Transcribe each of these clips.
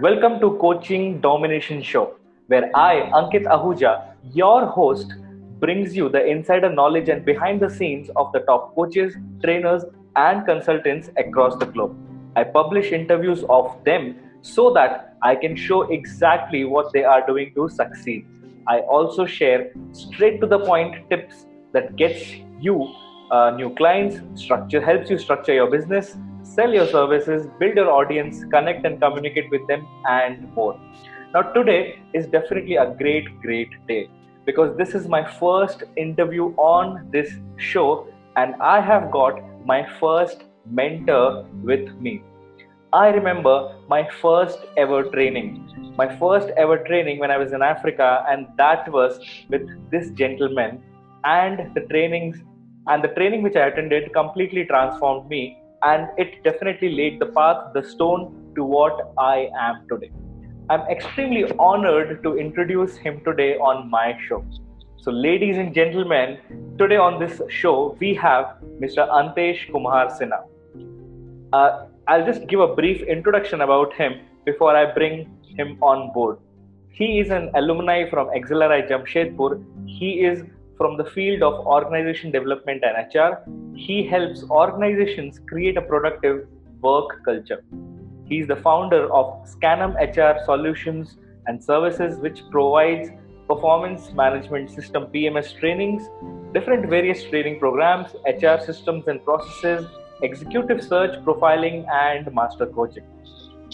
Welcome to Coaching Domination Show, where I, Ankit Ahuja, your host, brings you the insider knowledge and behind the scenes of the top coaches, trainers, and consultants across the globe. I publish interviews of them so that I can show exactly what they are doing to succeed. I also share straight to the point tips that gets you uh, new clients, structure helps you structure your business, sell your services, build your audience, connect and communicate with them, and more. Now, today is definitely a great, great day because this is my first interview on this show, and I have got my first mentor with me. I remember my first ever training. My first ever training when I was in Africa, and that was with this gentleman. And the trainings and the training which I attended completely transformed me, and it definitely laid the path, the stone to what I am today. I'm extremely honored to introduce him today on my show. So, ladies and gentlemen, today on this show we have Mr. Antesh Kumar Sinha. Uh, I'll just give a brief introduction about him before I bring him on board. He is an alumni from XLRI Jamshedpur. He is from the field of organization development and HR. He helps organizations create a productive work culture. He is the founder of Scanum HR Solutions and Services, which provides performance management system PMS trainings, different various training programs, HR systems and processes, executive search, profiling, and master coaching.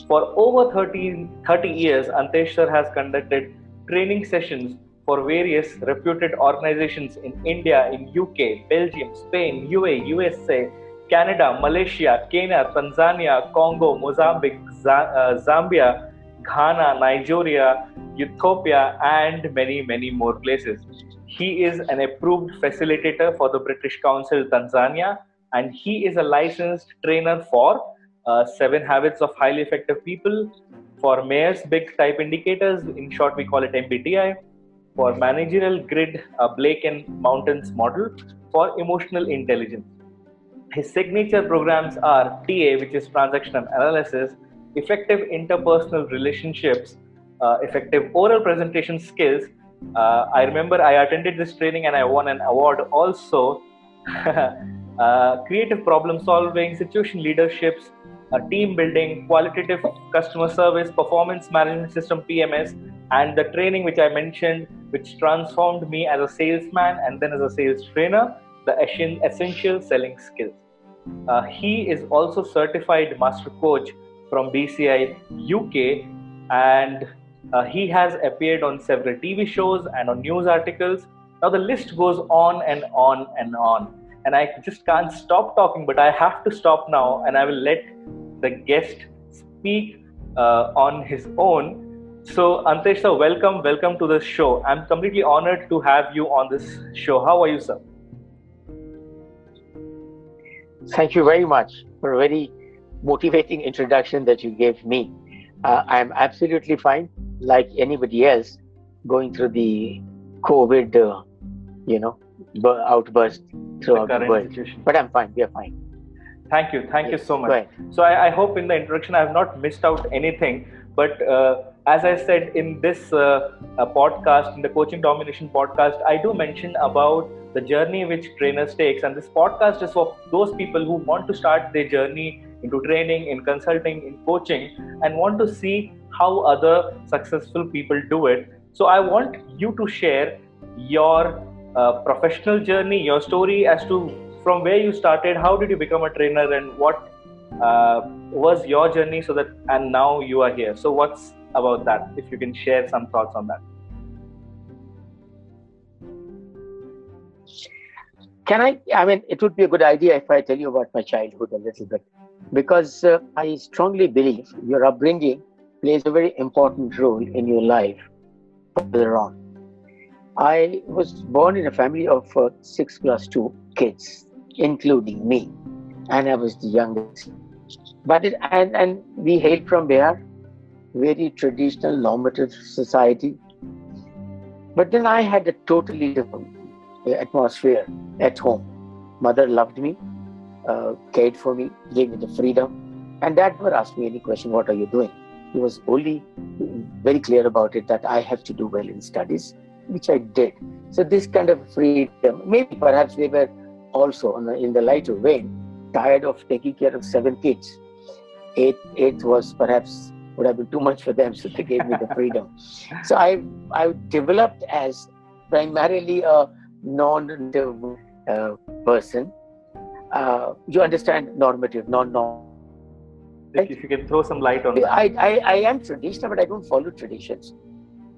For over 30, 30 years, Antesh sir has conducted training sessions for various reputed organizations in India, in UK, Belgium, Spain, UAE, USA, Canada, Malaysia, Kenya, Tanzania, Congo, Mozambique, uh, Zambia, Ghana, Nigeria, Ethiopia, and many, many more places. He is an approved facilitator for the British Council Tanzania and he is a licensed trainer for uh, Seven Habits of Highly Effective People, for Myers Briggs Type Indicators, in short, we call it MBTI, for Managerial Grid uh, Blake and Mouton's Model, for Emotional Intelligence. His signature programs are TA, which is Transactional Analysis, Effective Interpersonal Relationships, uh, Effective Oral Presentation Skills. Uh, I remember I attended this training and I won an award also. uh, creative problem solving, situation leaderships, uh, team building, qualitative customer service, performance management system PMS, and the training which I mentioned, which transformed me as a salesman and then as a sales trainer, the essential selling skills. Uh, he is also certified master coach from BCI UK, and uh, he has appeared on several TV shows and on news articles. Now the list goes on and on and on and I just can't stop talking, but I have to stop now, and I will let the guest speak uh, on his own. So, Antesh, sir, welcome, welcome to the show. I'm completely honored to have you on this show. How are you, sir? Thank you very much for a very motivating introduction that you gave me. Uh, I'm absolutely fine, like anybody else, going through the COVID, uh, you know, outburst throughout the, the world. Situation. But I'm fine. We are fine. Thank you. Thank yes. you so much. So I, I, hope in the introduction I have not missed out anything. But uh, as I said in this uh, uh, podcast, in the Coaching Domination podcast, I do mention about the journey which trainers takes, and this podcast is for those people who want to start their journey into training, in consulting, in coaching, and want to see how other successful people do it. So I want you to share your professional journey, your story as to from where you started, how did you become a trainer, and what uh, was your journey so that and now you are here. So, what's about that? If you can share some thoughts on that. Can I? I mean, it would be a good idea if I tell you about my childhood a little bit, because uh, I strongly believe your upbringing plays a very important role in your life further on. I was born in a family of uh, six plus two kids, including me, and I was the youngest. But it, and and we hail from Bihar, very traditional normative society. But then I had a totally different uh, atmosphere at home. Mother loved me, uh, cared for me, gave me the freedom, and dad never asked me any question. What are you doing? He was only very clear about it that I have to do well in studies, which I did. So this kind of freedom, maybe perhaps they were also the, in the lighter vein, tired of taking care of seven kids. Eight, eight was perhaps would have been too much for them, so they gave me the freedom. so I I developed as primarily a non-normative uh, person. Uh, you understand normative, non-normative. If, if you can throw some light on that. I, I, I am traditional, but I don't follow traditions.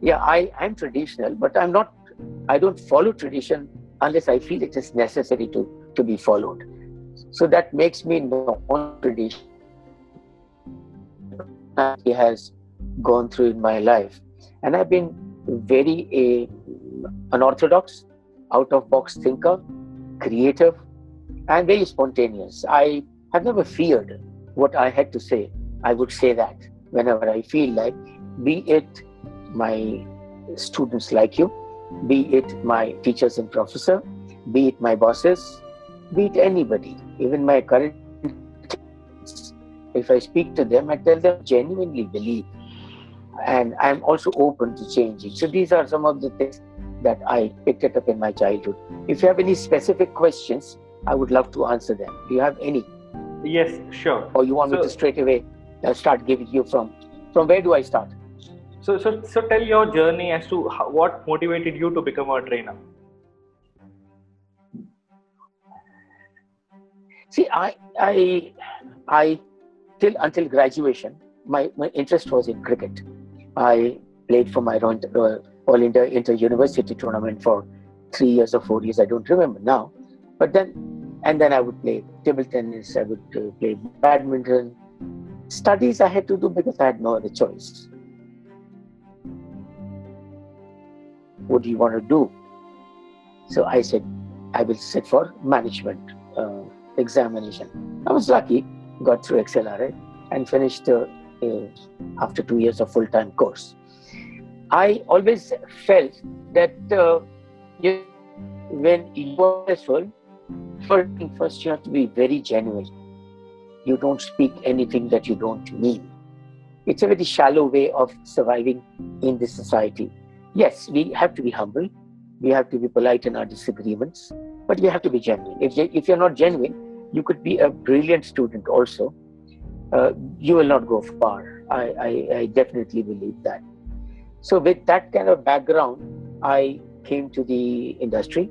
Yeah, I am traditional, but I'm not. I don't follow tradition unless I feel it is necessary to to be followed. So that makes me non-traditional he has gone through in my life. And I've been very a, unorthodox, out of box thinker, creative, and very spontaneous. I have never feared what I had to say. I would say that whenever I feel like, be it my students like you, be it my teachers and professor, be it my bosses, be it anybody, even my current if I speak to them, I tell them genuinely believe. And I'm also open to changing. So these are some of the things that I picked it up in my childhood. If you have any specific questions, I would love to answer them. Do you have any? Yes, sure. Or you want so, me to straight away uh, start giving you from from where do I start? So, so, so tell your journey as to how, what motivated you to become a trainer. See, I, I, I till until graduation, my, my interest was in cricket. I played for my uh, All India Inter University tournament for three years or four years. I don't remember now. But then, and then I would play table tennis. I would uh, play badminton. Studies I had to do because I had no other choice. What do you want to do? So I said, I will sit for management uh, examination. I was lucky got through XLRI and finished uh, uh, after two years of full-time course. I always felt that uh, you, when you are successful, first, first you have to be very genuine. You don't speak anything that you don't mean. It's a very shallow way of surviving in this society. Yes, we have to be humble. We have to be polite in our disagreements, but we have to be genuine. If, if you're not genuine, you could be a brilliant student also. Uh, you will not go far. I, I, I, definitely believe that. So, with that kind of background, I came to the industry.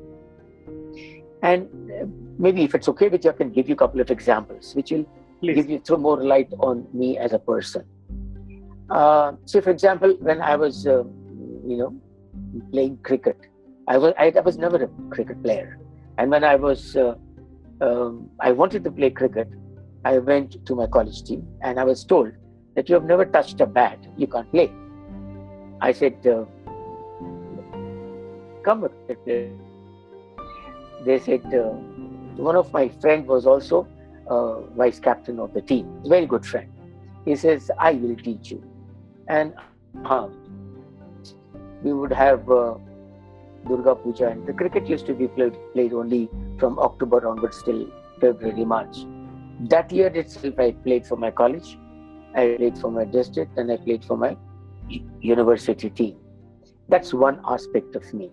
And uh, maybe if it's okay with you, I can give you a couple of examples which will Please. give you throw more light on me as a person. Uh, so, for example, when I was, uh, you know, playing cricket, I was I, I, was never a cricket player, and when I was uh, um, I wanted to play cricket, I went to my college team and I was told that you have never touched a bat, you can't play. I said, uh, come They said, uh, one of my friend was also uh, vice captain of the team, very good friend. He says, I will teach you. And uh, we would have uh, Durga Puja, and the cricket used to be played, played only from October onwards till February, March. That year itself, I played for my college, I played for my district, and I played for my university team. That's one aspect of me.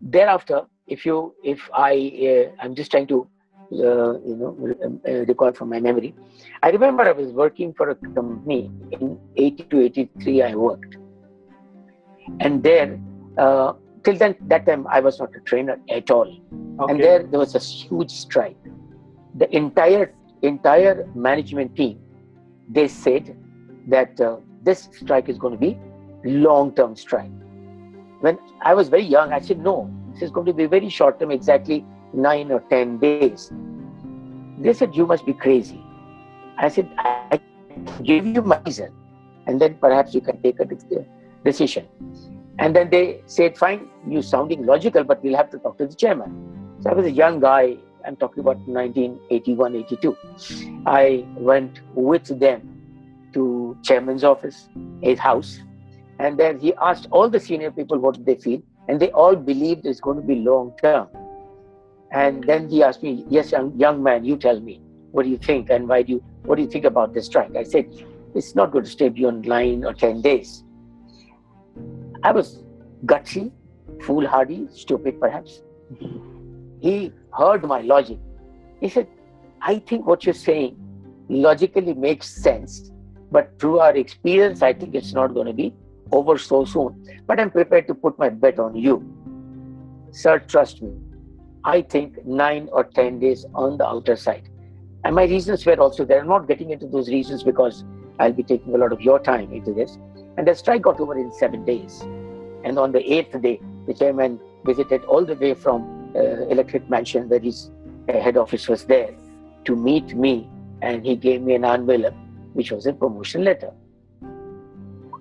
Thereafter, if you, if I, uh, I'm just trying to, uh, you know, uh, recall from my memory. I remember I was working for a company in 80 to 83. I worked, and there uh, till then that time i was not a trainer at all. Okay. and there there was a huge strike. The entire entire management team they said that uh, this strike is going to be long term strike. When i was very young i said no this is going to be very short term exactly 9 or 10 days. They said you must be crazy. I said i give you my reason and then perhaps you can take a decision Hmm. and then they said, fine, you sounding logical, but we'll have to talk to the chairman. So I was a young guy. I'm talking about 1981, 82. I went with them to chairman's office, his house. And then he asked all the senior people what they feel. And they all believed it's going to be long term. And then he asked me, yes, young, young man, you tell me, what do you think? And why do you, what do you think about this strike? I said, it's not going to stay beyond nine or 10 days. I was gutsy, foolhardy, stupid perhaps. He heard my logic. He said, I think what you're saying logically makes sense, but through our experience, I think it's not going to be over so soon. But I'm prepared to put my bet on you. Sir, trust me. I think nine or 10 days on the outer side. And my reasons were also there. I'm not getting into those reasons because I'll be taking a lot of your time into this. And the strike got over in seven days. And on the eighth day, the chairman visited all the way from uh, Electric Mansion, where his uh, head office was there, to meet me. And he gave me an envelope, which was a promotion letter.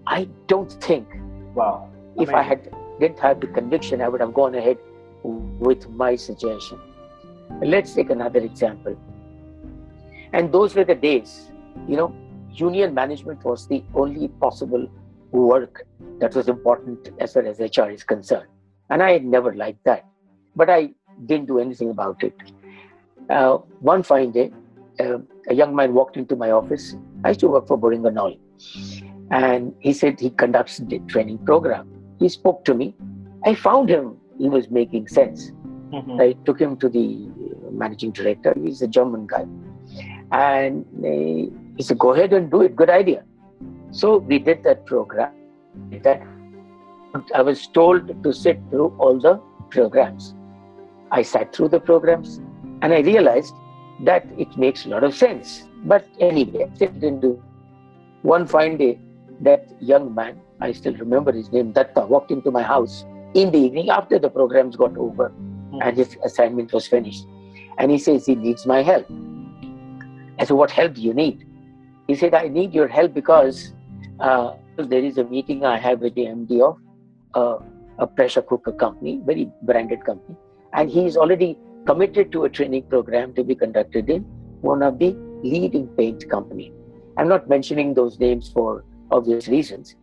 I don't think, wow, if I had didn't have the conviction, I would have gone ahead with my suggestion. Let's take another example. And those were the days, you know, union management was the only possible work that was important as far as HR is concerned. And I had never liked that. But I didn't do anything about it. Uh, one fine day, uh, a young man walked into my office. I used to work for Boehringer Ingelheim. And he said he conducts the training program. He spoke to me. I found him, he was making sense. Mm-hmm. I took him to the managing director. He's a German guy. And he said, Go ahead and do it. Good idea. So we did that program. That I was told to sit through all the programs. I sat through the programs and I realized that it makes a lot of sense. But anyway, I didn't do. One fine day, that young man, I still remember his name, Datta, walked into my house in the evening after the programs got over and his assignment was finished. And he says he needs my help. I said, What help do you need? He said, I need your help because uh, there is a meeting I have with the MD of uh, a pressure cooker company, very branded company, and he is already committed to a training program to be conducted in one of the leading paint company. I'm not mentioning those names for obvious reasons.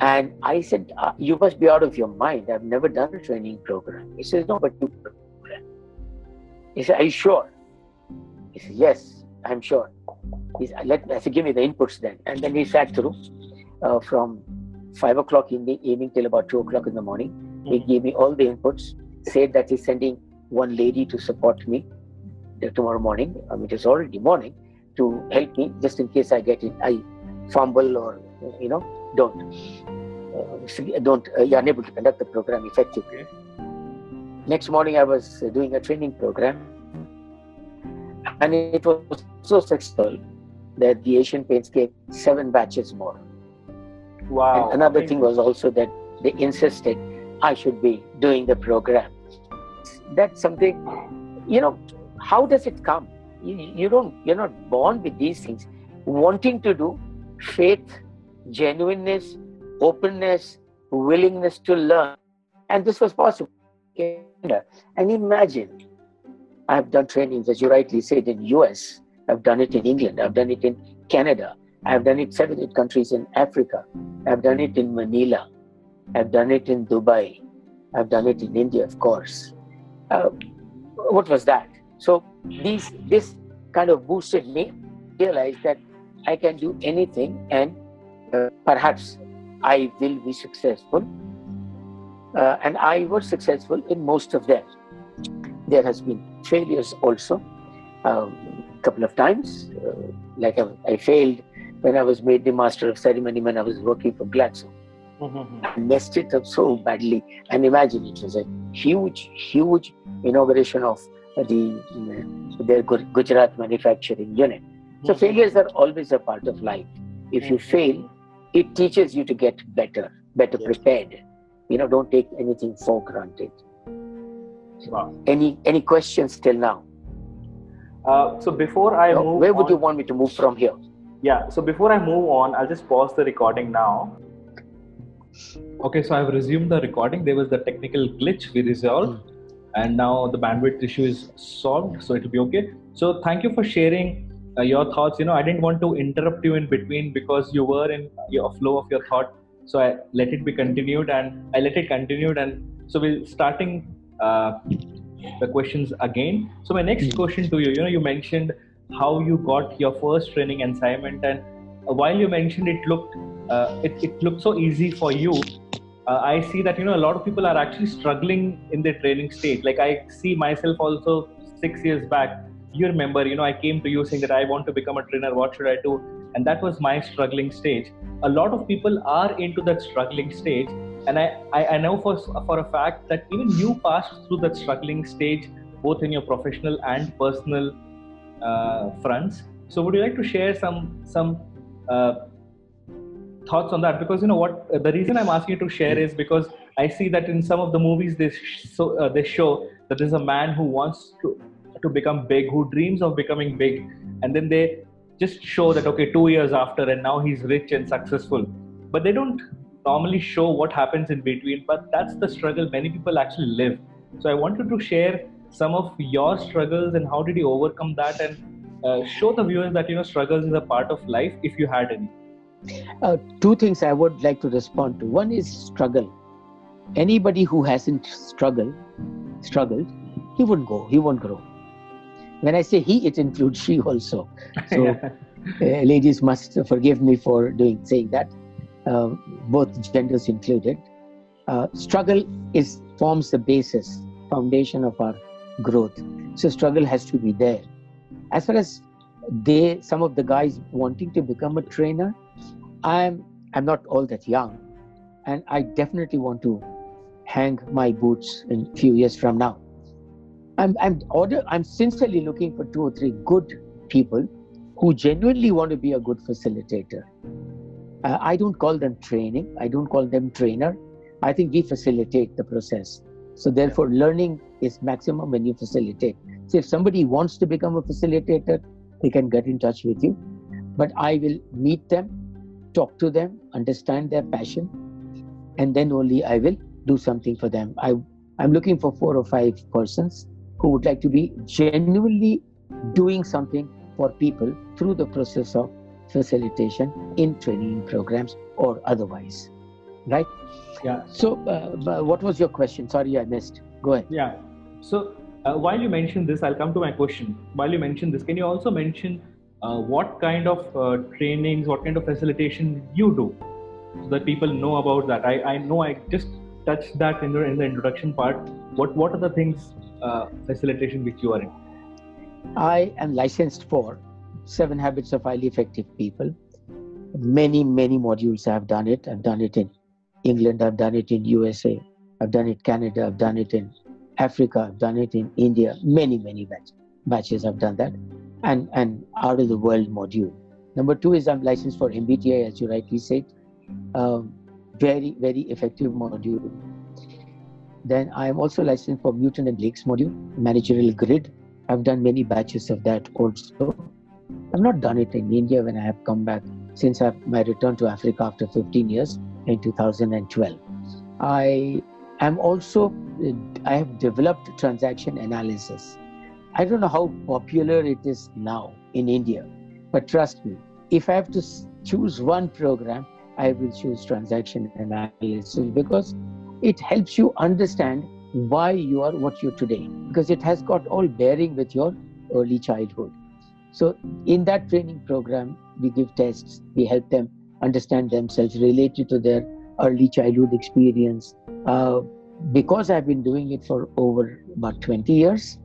And I said, uh, You must be out of your mind. I've never done a training program. He says, No, but you program. He said, Are you sure? He said, Yes, I'm sure. He said, Let, I said, Give me the inputs then. And then he sat through uh, from 5 o'clock in the evening till about 2 o'clock in the morning. Mm-hmm. He gave me all the inputs, said that he's sending one lady to support me tomorrow morning. I mean, it's already morning to help me just in case I get it. I fumble or you know don't uh, don't uh, you're unable to conduct the program effectively. Next morning, I was doing a training program, and it was so successful that the Asian Paints gave seven batches more. Wow! And another thing was also that they insisted I should be doing the program. That's something, you know. How does it come? You, you don't. You're not born with these things. Wanting to do, faith, genuineness, openness, willingness to learn. And this was possible. And imagine, I've done trainings, as you rightly said, in US. I've done it in England. I've done it in Canada. I've done it seven, eight countries in Africa. I've done it in Manila. I've done it in Dubai. I've done it in India, of course. Uh, what was that? So these, this kind of boosted me. realized that I can do anything and uh, perhaps I will be successful. Uh, and I was successful in most of them. There has been failures also, a um, couple of times. Uh, like I, I, failed when I was made the master of ceremony when I was working for Glaxo. Mm-hmm. I messed it up so badly. And imagine it was a huge, huge inauguration of the their Gujarat manufacturing unit. So mm-hmm. failures are always a part of life. If you mm-hmm. fail, it teaches you to get better, better yes. prepared. You know, don't take anything for granted. Wow. Any any questions till now? Uh, so before I no, move, where would on, you want me to move from here? Yeah. So before I move on, I'll just pause the recording now. Okay, so I've resumed the recording. There was the technical glitch we resolved, mm. and now the bandwidth issue is solved, so it'll be okay. So thank you for sharing uh, your thoughts you know i didn't want to interrupt you in between because you were in your flow of your thought so i let it be continued and i let it continued and so we're starting uh, the questions again. So my next hmm. question to you you know you mentioned how you got your first training assignment and while you mentioned it looked uh, it, it looked so easy for you uh, i see that you know a lot of people are actually struggling in the training stage. Like i see myself also 6 years back you remember you know i came to you saying that i want to become a trainer what should i do? And that was my struggling stage. A lot of people are into that struggling stage and I, I, I know for, for a fact that even you passed through that struggling stage both in your professional and personal uh, fronts. So would you like to share some some uh, thoughts on that? Because you know what the reason i'm asking you to share is because i see that in some of the movies they so uh, they show that there's a man who wants to to become big who dreams of becoming big. And then they just show that okay two years after and now he's rich and successful. But they don't normally show what happens in between but that's the struggle many people actually live. So i wanted to share some of your struggles and how did you overcome that and uh, show the viewers that you know struggles is a part of life if you had any. Uh, two things i would like to respond to. One is struggle. Anybody who hasn't struggled struggled he wouldn't go he won't grow. When i say he it includes she also. So uh, ladies must forgive me for doing saying that both genders included. Uh, struggle is forms the basis, foundation of our growth. So struggle has to be there. As far as they, some of the guys wanting to become a trainer, I'm I'm not all that young, and I definitely want to hang my boots in a few years from now. I'm I'm order I'm sincerely looking for two or three good people who genuinely want to be a good facilitator uh, I don't call them training. I don't call them trainer. I think we facilitate the process. So therefore, learning is maximum when you facilitate. So if somebody wants to become a facilitator, they can get in touch with you. But I will meet them, talk to them, understand their passion, and then only I will do something for them. I, I'm looking for four or five persons who would like to be genuinely doing something for people through the process of facilitation in training programs or otherwise right? Yeah. So uh, what was your question? Sorry i missed. Go ahead. Yeah. So uh, while you mentioned this i'll come to my question. While you mentioned this can you also mention uh, what kind of uh, trainings what kind of facilitation you do so that people know about that? I, I know i just touched that in the, in the introduction part. What what are the things uh, facilitation which you are in? I am licensed for Seven Habits of Highly Effective People. Many, many modules I've done it. I've done it in England, I've done it in USA, I've done it Canada, I've done it in Africa, I've done it in India. Many, many batch, batches I've done that. And and out of the world module. Number two is I'm licensed for MBTI, as you rightly said. Um, very, very effective module. Then I am also licensed for Newton and Lake's module, managerial grid. I've done many batches of that also. I've not done it in India when I have come back since I've, my return to Africa after 15 years in 2012. I am also, I have developed transaction analysis. I don't know how popular it is now in India, but trust me, if I have to choose one program, I will choose transaction analysis because it helps you understand why you are what you're today because it has got all bearing with your early childhood so, in that training program, we give tests, we help them understand themselves related to their early childhood experience. Uh, because I've been doing it for over about 20 years,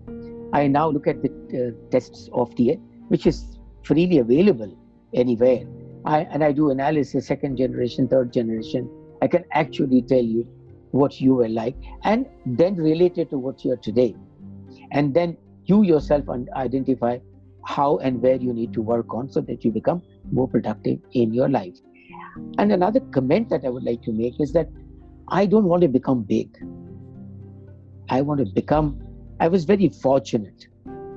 I now look at the uh, tests of TA, which is freely available anywhere. I, and I do analysis, second generation, third generation. I can actually tell you what you were like and then relate it to what you're today. And then you yourself identify how and where you need to work on so that you become more productive in your life. And another comment that I would like to make is that I don't want to become big. I want to become, I was very fortunate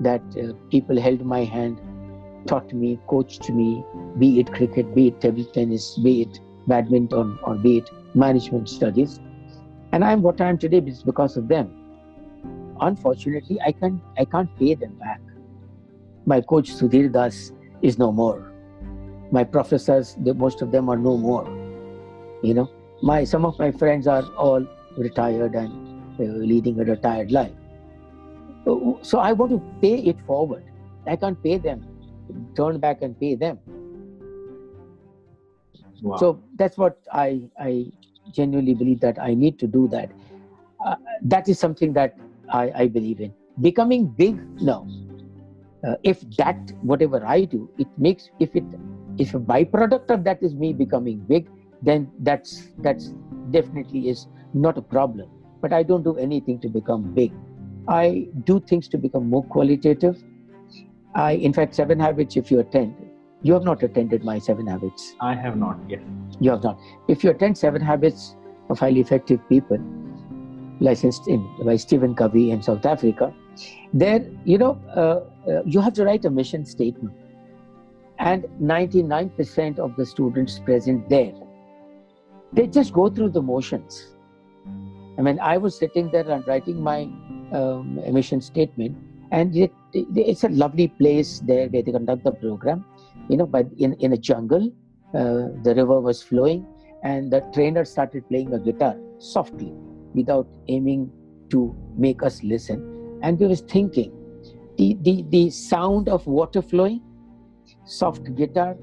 that uh, people held my hand, taught me, coached me, be it cricket, be it table tennis, be it badminton, or be it management studies. And I'm what I am today is because of them. Unfortunately, I can't, I can't pay them back my coach Sudhir Das is no more. My professors, the, most of them are no more. You know, my some of my friends are all retired and uh, leading a retired life. So I want to pay it forward. I can't pay them, turn back and pay them. Wow. So that's what I I genuinely believe that I need to do that. Uh, that is something that I, I believe in. Becoming big, no. Uh, if that whatever I do, it makes if it if a byproduct of that is me becoming big, then that's that's definitely is not a problem. But I don't do anything to become big. I do things to become more qualitative. I, in fact, Seven Habits, if you attend, you have not attended my Seven Habits. I have not, yes. You have not. If you attend Seven Habits of Highly Effective People, licensed in by Stephen Covey in South Africa, there, you know, uh, uh, you have to write a mission statement. And 99% of the students present there, they just go through the motions. I mean, I was sitting there and writing my um, mission statement, and it, it, it's a lovely place there where they conduct the program. You know, but in, in a jungle, uh, the river was flowing, and the trainer started playing a guitar softly without aiming to make us listen. And we was thinking, the, the, the sound of water flowing, soft guitar,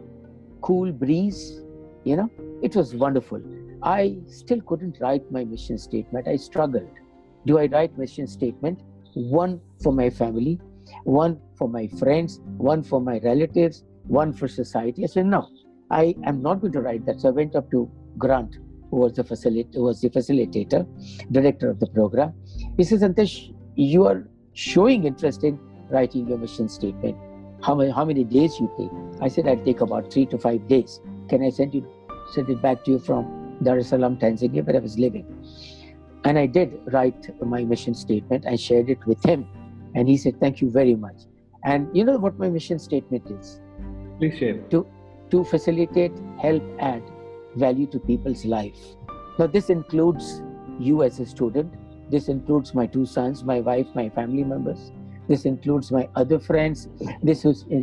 cool breeze, you know, it was wonderful. I still couldn't write my mission statement. I struggled. Do I write mission statement? One for my family, one for my friends, one for my relatives, one for society. I said, no, I am not going to write that. So I went up to Grant, who was the, facilit- who was the facilitator, director of the program. He says, Antesh, you are showing interest in writing your mission statement. How many, how many days you take? I said, I'll take about three to five days. Can I send you send it back to you from Dar es Salaam, Tanzania, where I was living? And I did write my mission statement. I shared it with him. And he said, Thank you very much. And you know what my mission statement is? Please share. To, to facilitate, help, add value to people's life. Now, this includes you as a student. This includes my two sons, my wife, my family members. This includes my other friends. This is, uh,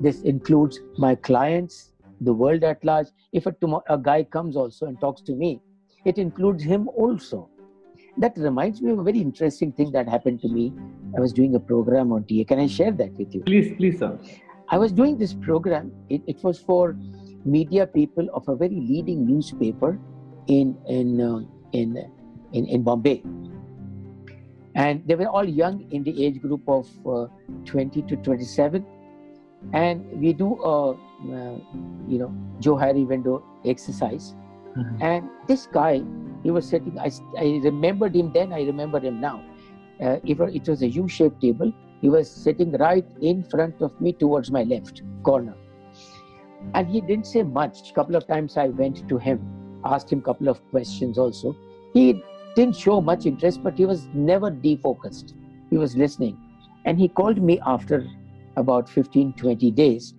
this includes my clients, the world at large. If a, a guy comes also and talks to me, it includes him also. That reminds me of a very interesting thing that happened to me. I was doing a program on TA. Can I share that with you? Please, please, sir. I was doing this program. It, it was for media people of a very leading newspaper in in uh, in, in in Bombay, and they were all young in the age group of uh, 20 to 27, and we do a uh, you know Johari window exercise Mm-hmm. And this guy, he was sitting, I, I remembered him then, I remember him now. Uh, it, it was a U shaped table. He was sitting right in front of me towards my left corner. And he didn't say much. Couple of times I went to him, asked him couple of questions also. He didn't show much interest, but he was never defocused. He was listening. And he called me after about 15, 20 days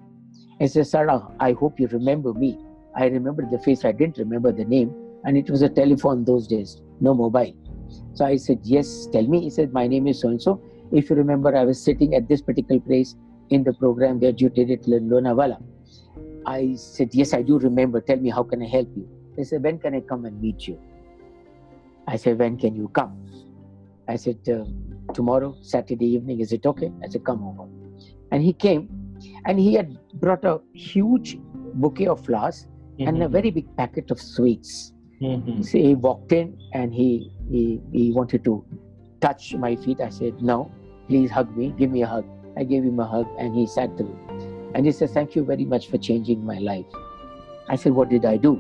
and said, Sarah, I hope you remember me. I remember the face, I didn't remember the name, and it was a telephone those days, no mobile. So I said, Yes, tell me. He said, My name is so and so. If you remember, I was sitting at this particular place in the program that you did at Lonavala. I said, Yes, I do remember. Tell me, how can I help you? They said, When can I come and meet you? I said, When can you come? I said, uh, Tomorrow, Saturday evening, is it okay? I said, Come over. And he came and he had brought a huge bouquet of flowers mm-hmm. and a mm-hmm. very big packet of sweets. Mm-hmm. So he walked in and he, he he wanted to touch my feet. I said, No, please hug me, give me a hug. I gave him a hug and he sat through. And he said, Thank you very much for changing my life. I said, What did I do?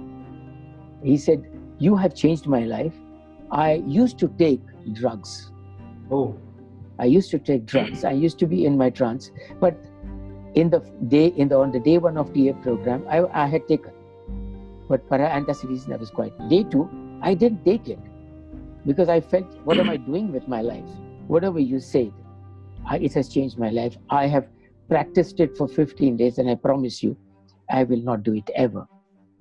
He said, You have changed my life. I used to take drugs. Oh. I used to take drugs. I used to be in my trance. But in the day in the on the day one of TA program, I, I had taken but para antacids I was quite. Day two, I didn't take it because I felt, what am I doing with my life? Whatever you said, I, it has changed my life. I have practiced it for 15 days, and I promise you, I will not do it ever.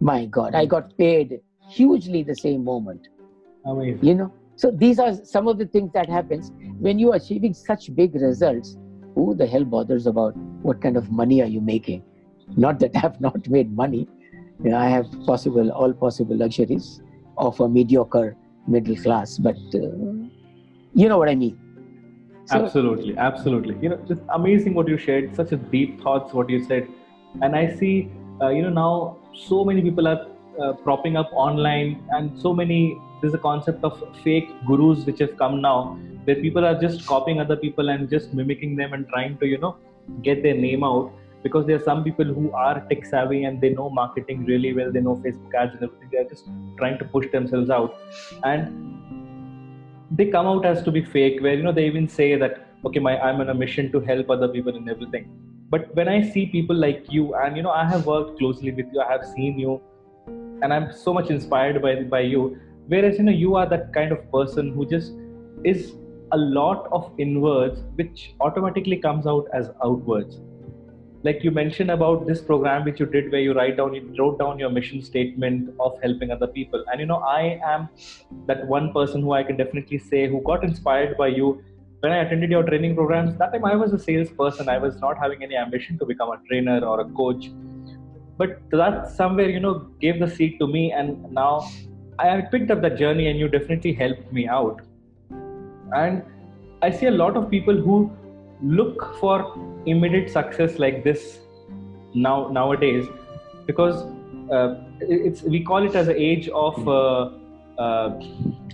My God, I got paid hugely the same moment. Amazing. You know, so these are some of the things that happens when you are achieving such big results. Who the hell bothers about what kind of money are you making? Not that I have not made money, you know, I have possible all possible luxuries of a mediocre middle class, but uh, you know what I mean. So, absolutely, absolutely. You know, just amazing what you shared. Such a deep thoughts what you said, and I see uh, you know now so many people are uh, propping up online and so many there's a concept of fake gurus which have come now where people are just copying other people and just mimicking them and trying to you know get their name out because there are some people who are tech savvy and they know marketing really well they know facebook ads and everything they're just trying to push themselves out and they come out as to be fake where you know they even say that okay my i'm on a mission to help other people and everything. But when i see people like you and you know i have worked closely with you i have seen you and i'm so much inspired by by you whereas you know you are that kind of person who just is a lot of inwards which automatically comes out as outwards like you mentioned about this program which you did where you write down you wrote down your mission statement of helping other people. And you know i am that one person who i can definitely say who got inspired by you. When i attended your training programs that time i was a salesperson. I was not having any ambition to become a trainer or a coach. But that somewhere you know gave the seed to me and now i have picked up that journey and you definitely helped me out. And i see a lot of people who look for immediate success like this now nowadays. Because uh, it's we call it as an age of uh, uh,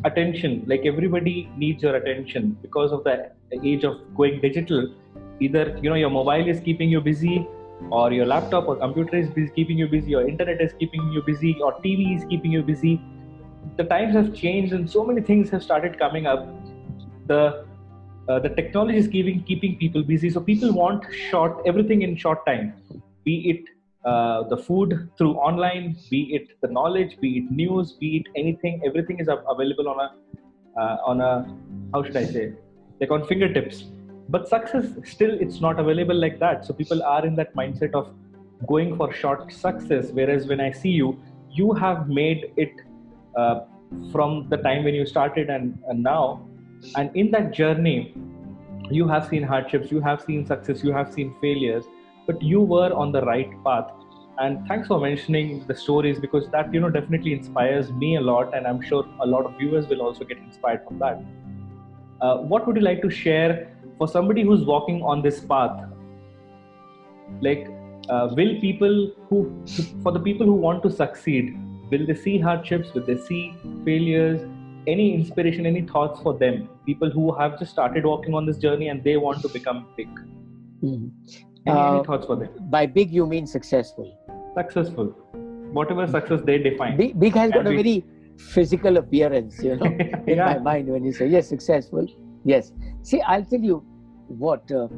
attention. Like everybody needs your attention because of the age of going digital. Either you know your mobile is keeping you busy or your laptop or computer is keeping you busy or internet is keeping you busy or tv is keeping you busy. The times have changed and so many things have started coming up. The uh, the technology is keeping keeping people busy. So people want short everything in short time. Be it uh, the food through online be it the knowledge be it news be it anything everything is available on a uh, on a how should i say like on fingertips. But success still it's not available like that. So people are in that mindset of going for short success. Whereas when i see you you have made it uh, from the time when you started and, and now and in that journey you have seen hardships you have seen success you have seen failures but you were on the right path. And thanks for mentioning the stories because that you know definitely inspires me a lot and i'm sure a lot of viewers will also get inspired from that. Uh, what would you like to share for somebody who's walking on this path? Like uh, will people who for the people who want to succeed will they see hardships? Will they see failures any inspiration, any thoughts for them, people who have just started walking on this journey and they want to become big? Mm-hmm. Any, uh, any, thoughts for them? By big, you mean successful? Successful. Whatever success they define. Big, big has got a very physical appearance, you know, in yeah. my mind when you say, yes, successful. Yes. See, I'll tell you what, uh,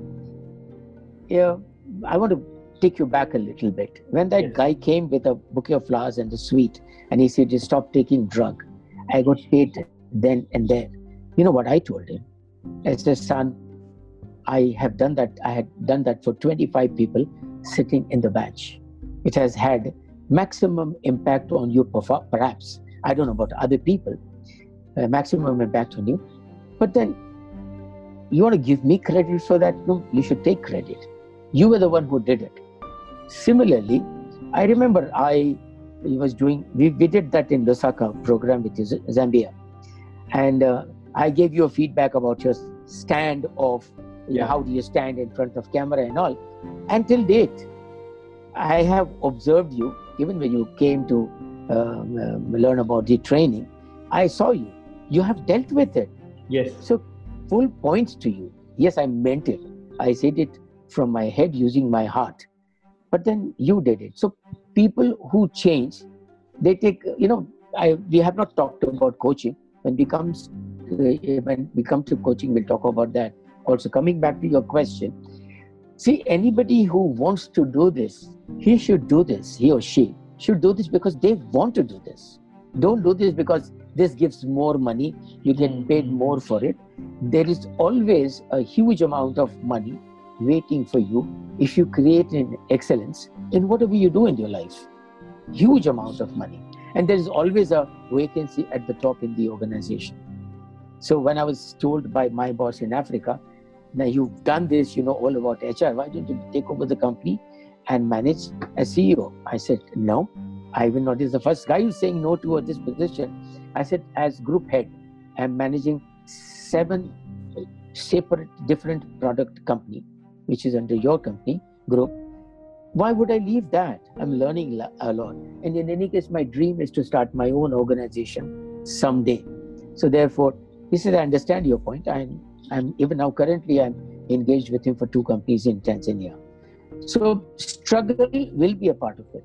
yeah, I want to take you back a little bit. When that yes. guy came with a bouquet of flowers and a sweet, and he said, "You stop taking drug," I got paid then and there. You know what I told him? I said, son, I have done that. I had done that for 25 people sitting in the batch. It has had maximum impact on you, perhaps. I don't know about other people. Uh, maximum impact on you. But then you want to give me credit for that? No, you should take credit. You were the one who did it. Similarly, I remember I he was doing we, we did that in lusaka program with zambia. And uh, i gave you a feedback about your stand of yeah. know, how do you stand in front of camera and all. Until date i have observed you even when you came to um, um, learn about the training i saw you. You have dealt with it. Yes. So full points to you. Yes i meant it. I said it from my head using my heart. But then you did it. So people who change, they take, you know, I, we have not talked about coaching. When it comes, uh, when we come to coaching, we'll talk about that. Also, coming back to your question, see, anybody who wants to do this, he should do this, he or she should do this because they want to do this. Don't do this because this gives more money, you get paid more for it. There is always a huge amount of money waiting for you if you create an excellence in whatever you do in your life. Huge amount of money. And there is always a vacancy at the top in the organization. So when I was told by my boss in Africa, now you've done this, you know all about HR, why don't you take over the company and manage as CEO? I said, no, I will not. This is the first guy who's saying no to this position. I said, as group head, I'm managing seven separate different product company which is under your company group why would I leave that? I'm learning a lot. And in any case, my dream is to start my own organization someday. So therefore, he said I understand your point. I'm I'm even now currently I'm engaged with him for two companies in Tanzania. So struggle will be a part of it.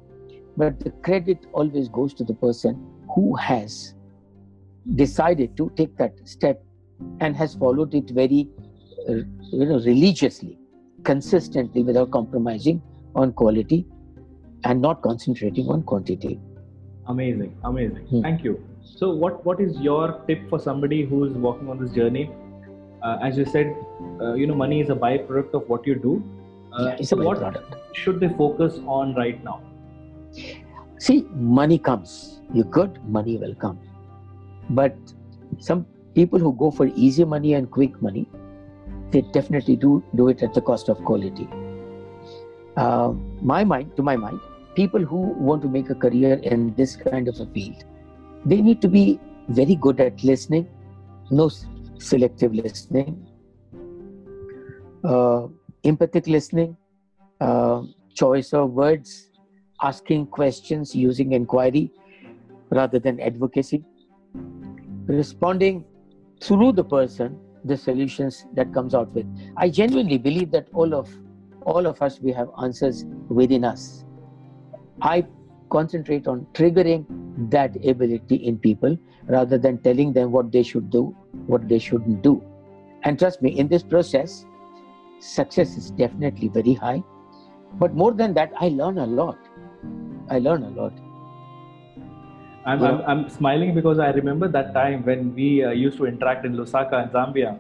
But the credit always goes to the person who has decided to take that step and has followed it very uh, you know religiously consistently without compromising on quality and not concentrating on quantity. Amazing amazing. Hmm. thank you. So what what is your tip for somebody who is walking on this journey? Uh, as you said uh, you know money is a byproduct of what you do. Uh, yeah, it's a what byproduct. should they focus on right now? See money comes. You're good money will come. But some people who go for easy money and quick money they definitely do do it at the cost of quality. Uh, my mind, to my mind, people who want to make a career in this kind of a field, they need to be very good at listening, no selective listening, uh, empathic listening, uh, choice of words, asking questions using inquiry rather than advocacy, responding through the person the solutions that comes out with. I genuinely believe that all of all of us we have answers within us. I concentrate on triggering that ability in people rather than telling them what they should do what they shouldn't do. And trust me in this process success is definitely very high. But more than that i learn a lot. I learn a lot I'm. I'm, I'm, smiling because I remember that time when we uh, used to interact in Lusaka in Zambia,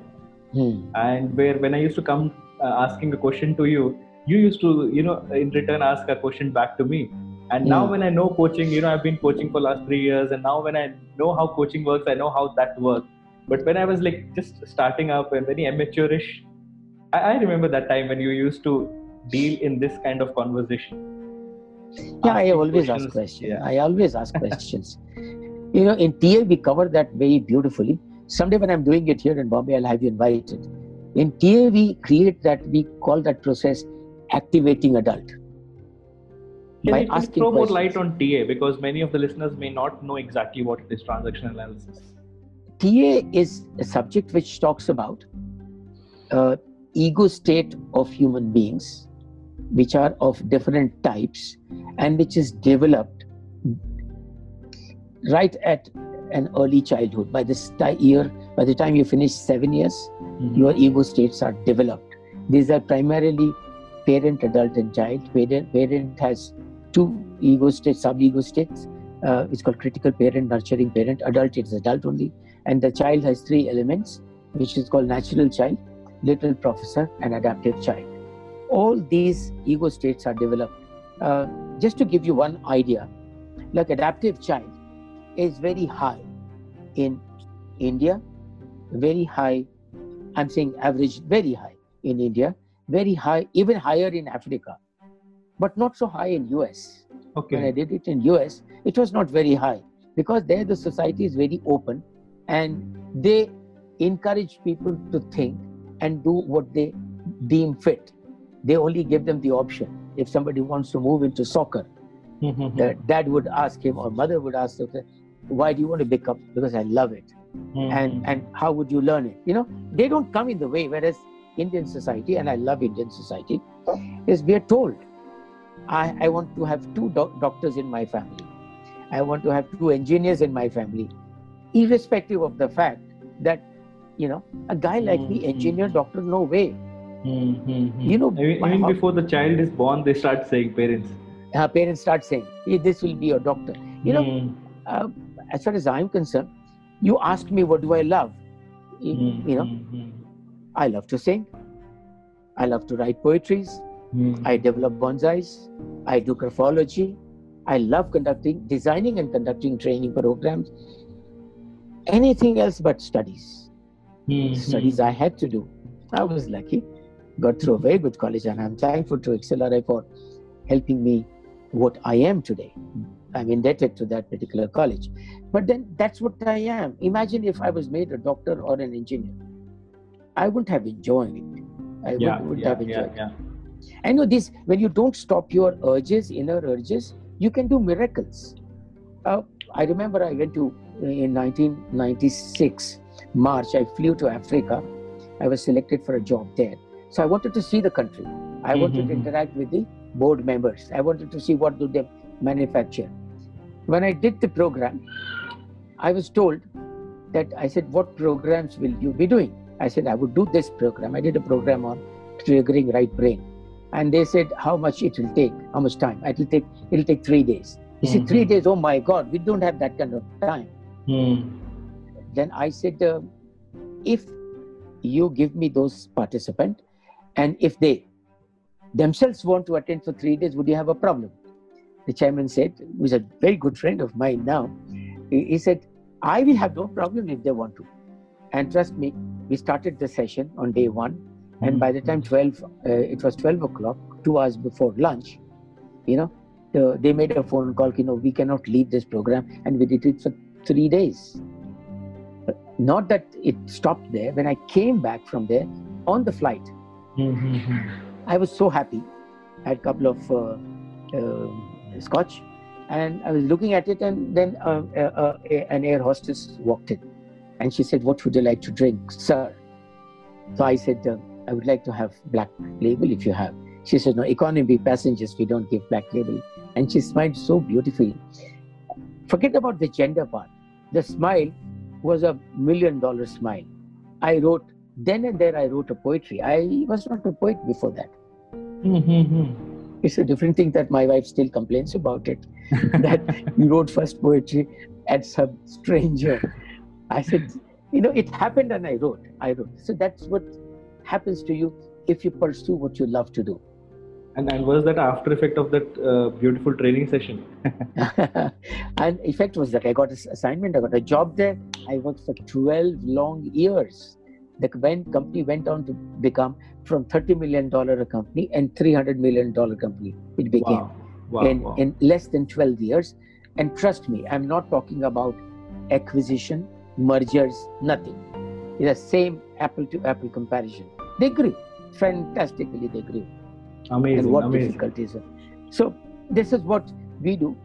hmm. and where when I used to come uh, asking a question to you you used to you know in return ask a question back to me and now hmm. when i know coaching you know i've been coaching for last three years and now when i know how coaching works i know how that works but when i was like just starting up and very amateurish I, I remember that time when you used to deal in this kind of conversation yeah i always questions. ask questions yeah. i always ask questions you know in ta we cover that very beautifully someday when i'm doing it here in bombay i'll have you invited in TA, we create that, we call that process activating adult. Can by asking throw more light on TA because many of the listeners may not know exactly what what is transaction analysis. TA is a subject which talks about uh, ego state of human beings, which are of different types and which is developed right at an early childhood. By this year, by the time you finish seven years, mm-hmm. your ego states are developed. These are primarily parent, adult, and child. Parent, parent has two ego states, sub ego states. Uh, it's called critical parent, nurturing parent. Adult, it's adult only. And the child has three elements, which is called natural child, little professor, and adaptive child. All these ego states are developed. Uh, just to give you one idea, like adaptive child is very high in India, very high I'm saying average very high in India, very high, even higher in Africa, but not so high in US. Okay. When I did it in US, it was not very high because there the society is very open and they encourage people to think and do what they deem fit. They only give them the option. If somebody wants to move into soccer, mm-hmm. the dad would ask him or mother would ask him, why do you want to become? Because I love it mm-hmm. and and how would you learn it you know they don't come in the way whereas indian society and i love indian society is we are told i, I want to have two doc- doctors in my family i want to have two engineers in my family irrespective of the fact that you know a guy like mm-hmm. me engineer doctor no way mm-hmm. you know even, even before the child is born they start saying parents uh, parents start saying hey, this will be your doctor you know mm. uh, as far as i'm concerned you ask me what do i love you, mm-hmm. you know hmm. i love to sing i love to write poetries mm-hmm. i develop bonsais i do graphology i love conducting designing and conducting training programs anything else but studies mm-hmm. studies i had to do i was lucky got through a very good college and i'm thankful to XLRI for helping me what i am today I'm indebted to that particular college. But then that's what I am. Imagine if I was made a doctor or an engineer. I wouldn't have enjoyed it. I yeah, wouldn't, yeah, have enjoyed yeah, I know this when you don't stop your urges, inner urges, you can do miracles. Uh, I remember I went to in 1996 March. I flew to Africa. I was selected for a job there. So I wanted to see the country. I wanted mm-hmm. to interact with the board members. I wanted to see what do they manufacture. When I did the program, I was told that I said, "What programs will you be doing?" I said, "I would do this program." I did a program on triggering right brain, and they said, "How much it will take? How much time? It will take. It will take three days." You mm-hmm. see, three days. Oh my God, we don't have that kind of time. Mm. Then I said, uh, "If you give me those participants, and if they themselves want to attend for three days, would you have a problem? The chairman said, who's a very good friend of mine now, he said, I will have no problem if they want to. And trust me, we started the session on day one. And by the time 12, uh, it was 12 o'clock, two hours before lunch, you know, the, they made a phone call, you know, we cannot leave this program. And we did it for three days. But not that it stopped there. When I came back from there on the flight, mm-hmm. I was so happy. I had a couple of uh, uh, scotch, and I was looking at it, and then uh, uh, uh an air hostess walked in, and she said, "What would you like to drink, sir?" So I said, uh, "I would like to have black label if you have." She said, "No, economy passengers we don't give black label," and she smiled so beautifully. Forget about the gender part. The smile was a million dollar smile. I wrote then and there I wrote a poetry. I was not a poet before that. Mm-hmm. It's a different thing that my wife still complains about it. that you wrote first poetry at some stranger. I said, you know, it happened and I wrote. I wrote. So that's what happens to you if you pursue what you love to do. And, and was that after effect of that uh, beautiful training session? and effect was that I got an assignment, I got a job there. I worked for 12 long years the company went on to become from 30 million dollar a company and 300 million dollar company it became wow. Wow, in, wow. in less than 12 years. And trust me i'm not talking about acquisition mergers nothing. It's the same apple to apple comparison. They grew. Fantastically they grew. Amazing and what amazing. difficulties so this is what we do.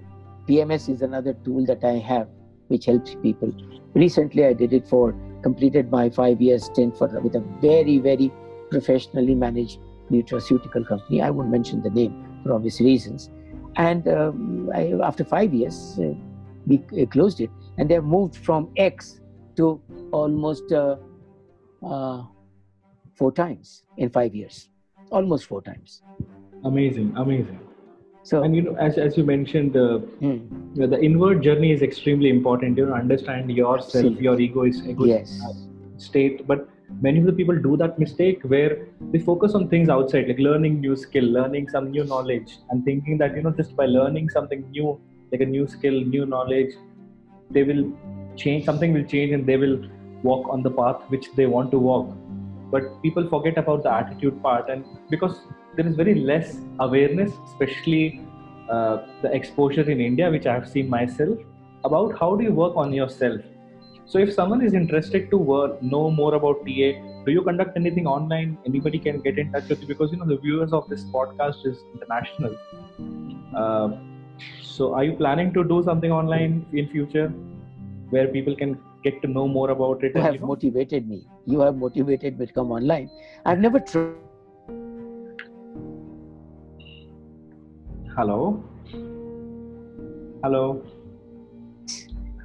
Pms is another tool that i have which helps people. Recently i did it for completed my five year stint for, with a very, very professionally managed nutraceutical company. I won't mention the name for obvious reasons. And um, I, after five years, uh, we uh, closed it. And they have moved from X to almost uh, uh, four times in five years. Almost four times. Amazing, amazing. So, and you know, as, as you mentioned, uh, mm. you know, the inward journey is extremely important. You know, understand yourself, Absolutely. your ego is a good yes. state. But many of the people do that mistake where they focus on things outside, like learning new skill, learning some new knowledge, and thinking that you know just by learning something new, like a new skill, new knowledge, they will change. Something will change, and they will walk on the path which they want to walk. But people forget about the attitude part, and because there is very less awareness, especially uh, the exposure in India, which I have seen myself, about how do you work on yourself. So, if someone is interested to work, know more about TA, do you conduct anything online? Anybody can get in touch with you because you know the viewers of this podcast is international. Uh, so, are you planning to do something online in future where people can get to know more about it? You have you know? motivated me. You have motivated me to come online. I've never tried Hello? Hello?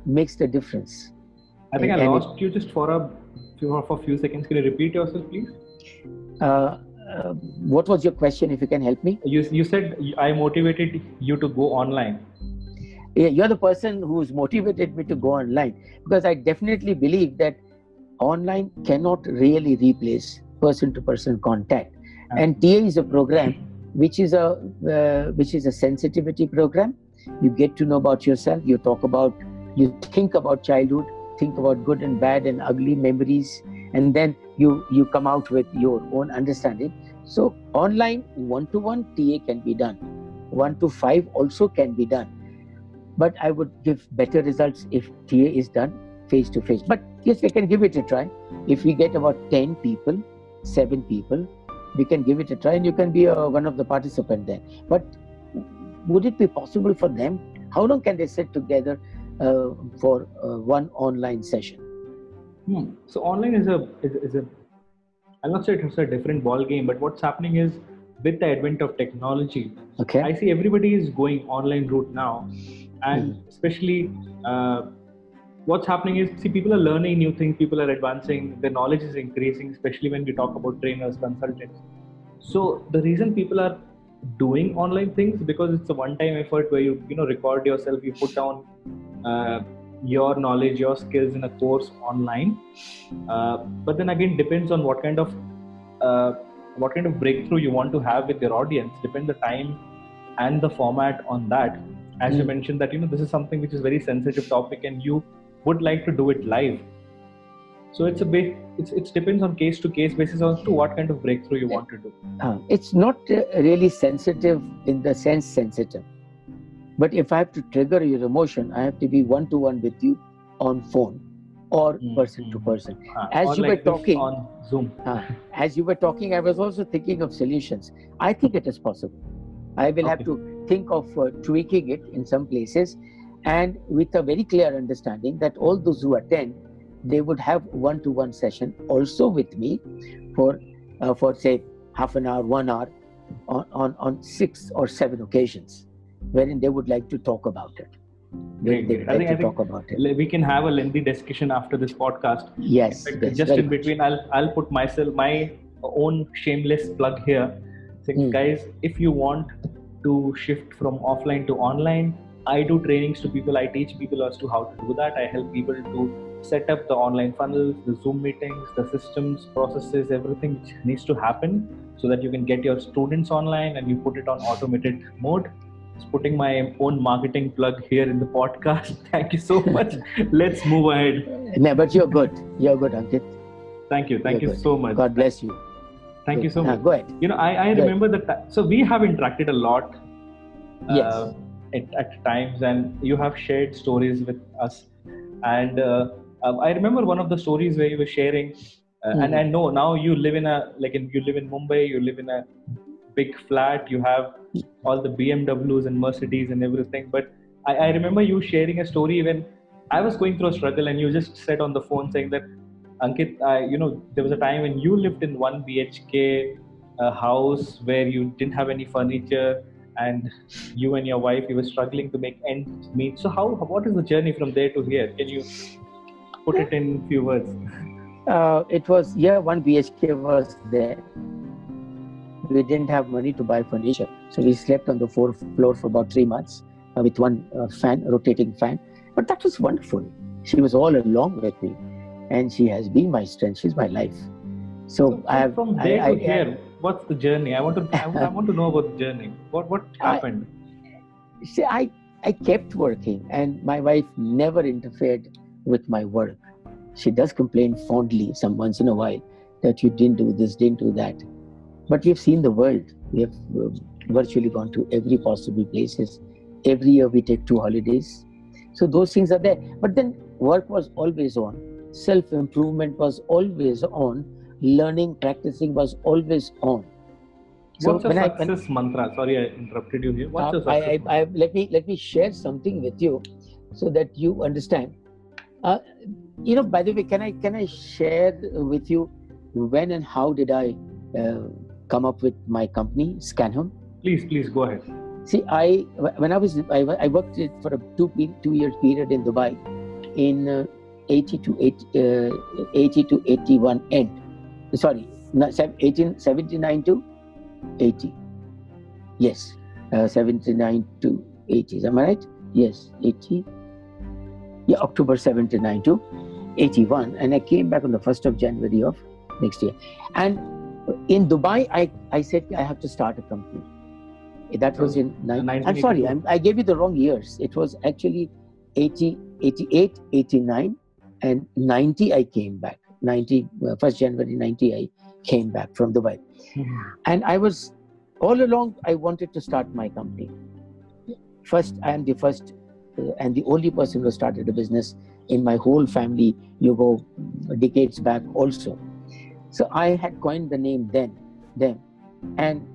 Makes the difference. I think and, I lost it, you just for a few, for a few seconds. Can you repeat yourself, please? Uh, uh, what was your question? If you can help me. You, you said I motivated you to go online. Yeah, you're the person who's motivated me to go online because I definitely believe that online cannot really replace person to person contact. And TA is a program which is a uh, which is a sensitivity program. You get to know about yourself. You talk about you think about childhood think about good and bad and ugly memories and then you you come out with your own understanding. So online one to one ta can be done. one to five also can be done. But i would give better results if ta is done face to face but yes we can give it a try. If we get about 10 people 7 people we can give it a try and you can be a, uh, one of the participants there. But would it be possible for them? How long can they sit together uh, for uh, one online session? Hmm. So online is a is, is a I'll not say it's a different ball game, but what's happening is with the advent of technology, okay, I see everybody is going online route now, and mm. especially uh, what's happening is see people are learning new things, people are advancing, their knowledge is increasing, especially when we talk about trainers, consultants. So the reason people are doing online things because it's a one-time effort where you you know record yourself, you put down. Uh, your knowledge your skills in a course online uh, but then again depends on what kind of uh, what kind of breakthrough you want to have with your audience depend the time and the format on that as mm. you hmm. mentioned that you know this is something which is very sensitive topic and you would like to do it live so it's a bit it's it depends on case to case basis as to what kind of breakthrough you want to do uh, it's not uh, really sensitive in the sense sensitive but if I have to trigger your emotion, I have to be one to one with you on phone or mm-hmm. person to person. Uh, as you like were talking on Zoom, uh, as you were talking, I was also thinking of solutions. I think it is possible. I will okay. have to think of uh, tweaking it in some places, and with a very clear understanding that all those who attend, they would have one-to-one session also with me for uh, for say half an hour, one hour, on, on on six or seven occasions wherein they would like to talk about it. They, Like I think, I think about it. We can have a lengthy discussion after this podcast. Yes. In fact, just in between, much. I'll I'll put myself my own shameless plug here. Saying, mm. guys, if you want to shift from offline to online, I do trainings to people. I teach people as to how to do that. I help people to set up the online funnels, the Zoom meetings, the systems, processes, everything which needs to happen so that you can get your students online and you put it on automated mode Just putting my own marketing plug here in the podcast. Thank you so much. Let's move ahead. No, but you're good. You're good, Ankit. Thank you. Thank you're you good. so much. God bless you. Thank good. you so much. go ahead. You know, I, I remember that. So we have interacted a lot. Uh, yes. At, times, and you have shared stories with us. And uh, um, I remember one of the stories where you were sharing. Uh, mm-hmm. And I know now you live in a like in, you live in Mumbai. You live in a big flat. You have all the BMWs and Mercedes and everything. But I, I, remember you sharing a story when I was going through a struggle, and you just said on the phone saying that, Ankit, uh, you know, there was a time when you lived in one BHK uh, house where you didn't have any furniture, and you and your wife you were struggling to make ends meet. So how what is the journey from there to here? Can you put it in few words? Uh, it was yeah, one BHK was there we didn't have money to buy furniture. So we slept on the fourth floor for about three months uh, with one uh, fan, rotating fan. But that was wonderful. She was all along with me, and she has been my strength. She's my life. So, so I have from there I, to I, here. What's the journey? I want to. I, I, want to know about the journey. What what happened? see, I I kept working, and my wife never interfered with my work. She does complain fondly some once in a while that you didn't do this, didn't do that. But we've seen the world. We have uh, virtually gone to every possible places. Every year we take two holidays. So those things are there. But then work was always on. Self improvement was always on. Learning, practicing was always on. So What's your success I, mantra? Sorry, I interrupted you here. What's uh, your success I, I, I, let me let me share something with you, so that you understand. Uh, you know, by the way, can I can I share with you when and how did I uh, come up with my company, Scanhome. Please, please go ahead. See, I when I was I, I worked for a two two year period in Dubai, in uh, 80 to 80, uh, 80 to 81 end. Sorry, 18, 79 to 80. Yes, uh, 79 to 80. Am I right? Yes, 80. Yeah, October 79 to 81, and I came back on the 1st of January of next year. And in Dubai, I, I said I have to start a company. That was in 19, I'm sorry, I'm, i gave you the wrong years. It was actually 80, 88, 89, and 90 I came back. 90, uh, 1st January 90, I came back from Dubai. Mm-hmm. And I was, all along, I wanted to start my company. First, I am the first uh, and the only person who started a business in my whole family. You go decades back also. So I had coined the name then them and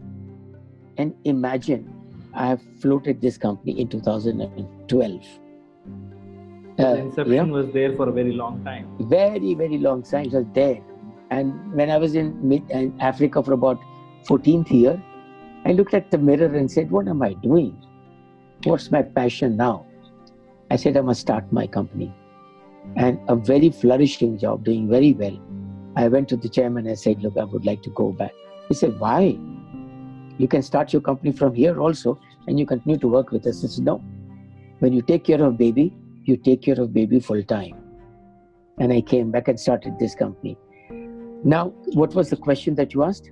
and imagine I have floated this company in 2012. The uh, inception yeah, was there for a very long time. Very, very long time. It was there. And when I was in mid in Africa for about 14th year, I looked at the mirror and said, What am I doing? What's my passion now? I said, I must start my company. And a very flourishing job, doing very well. I went to the chairman and said, Look, I would like to go back. He said, Why? You can start your company from here also and you continue to work with us. I said, No. When you take care of a baby, you take care of baby full time. And I came back and started this company. Now, what was the question that you asked?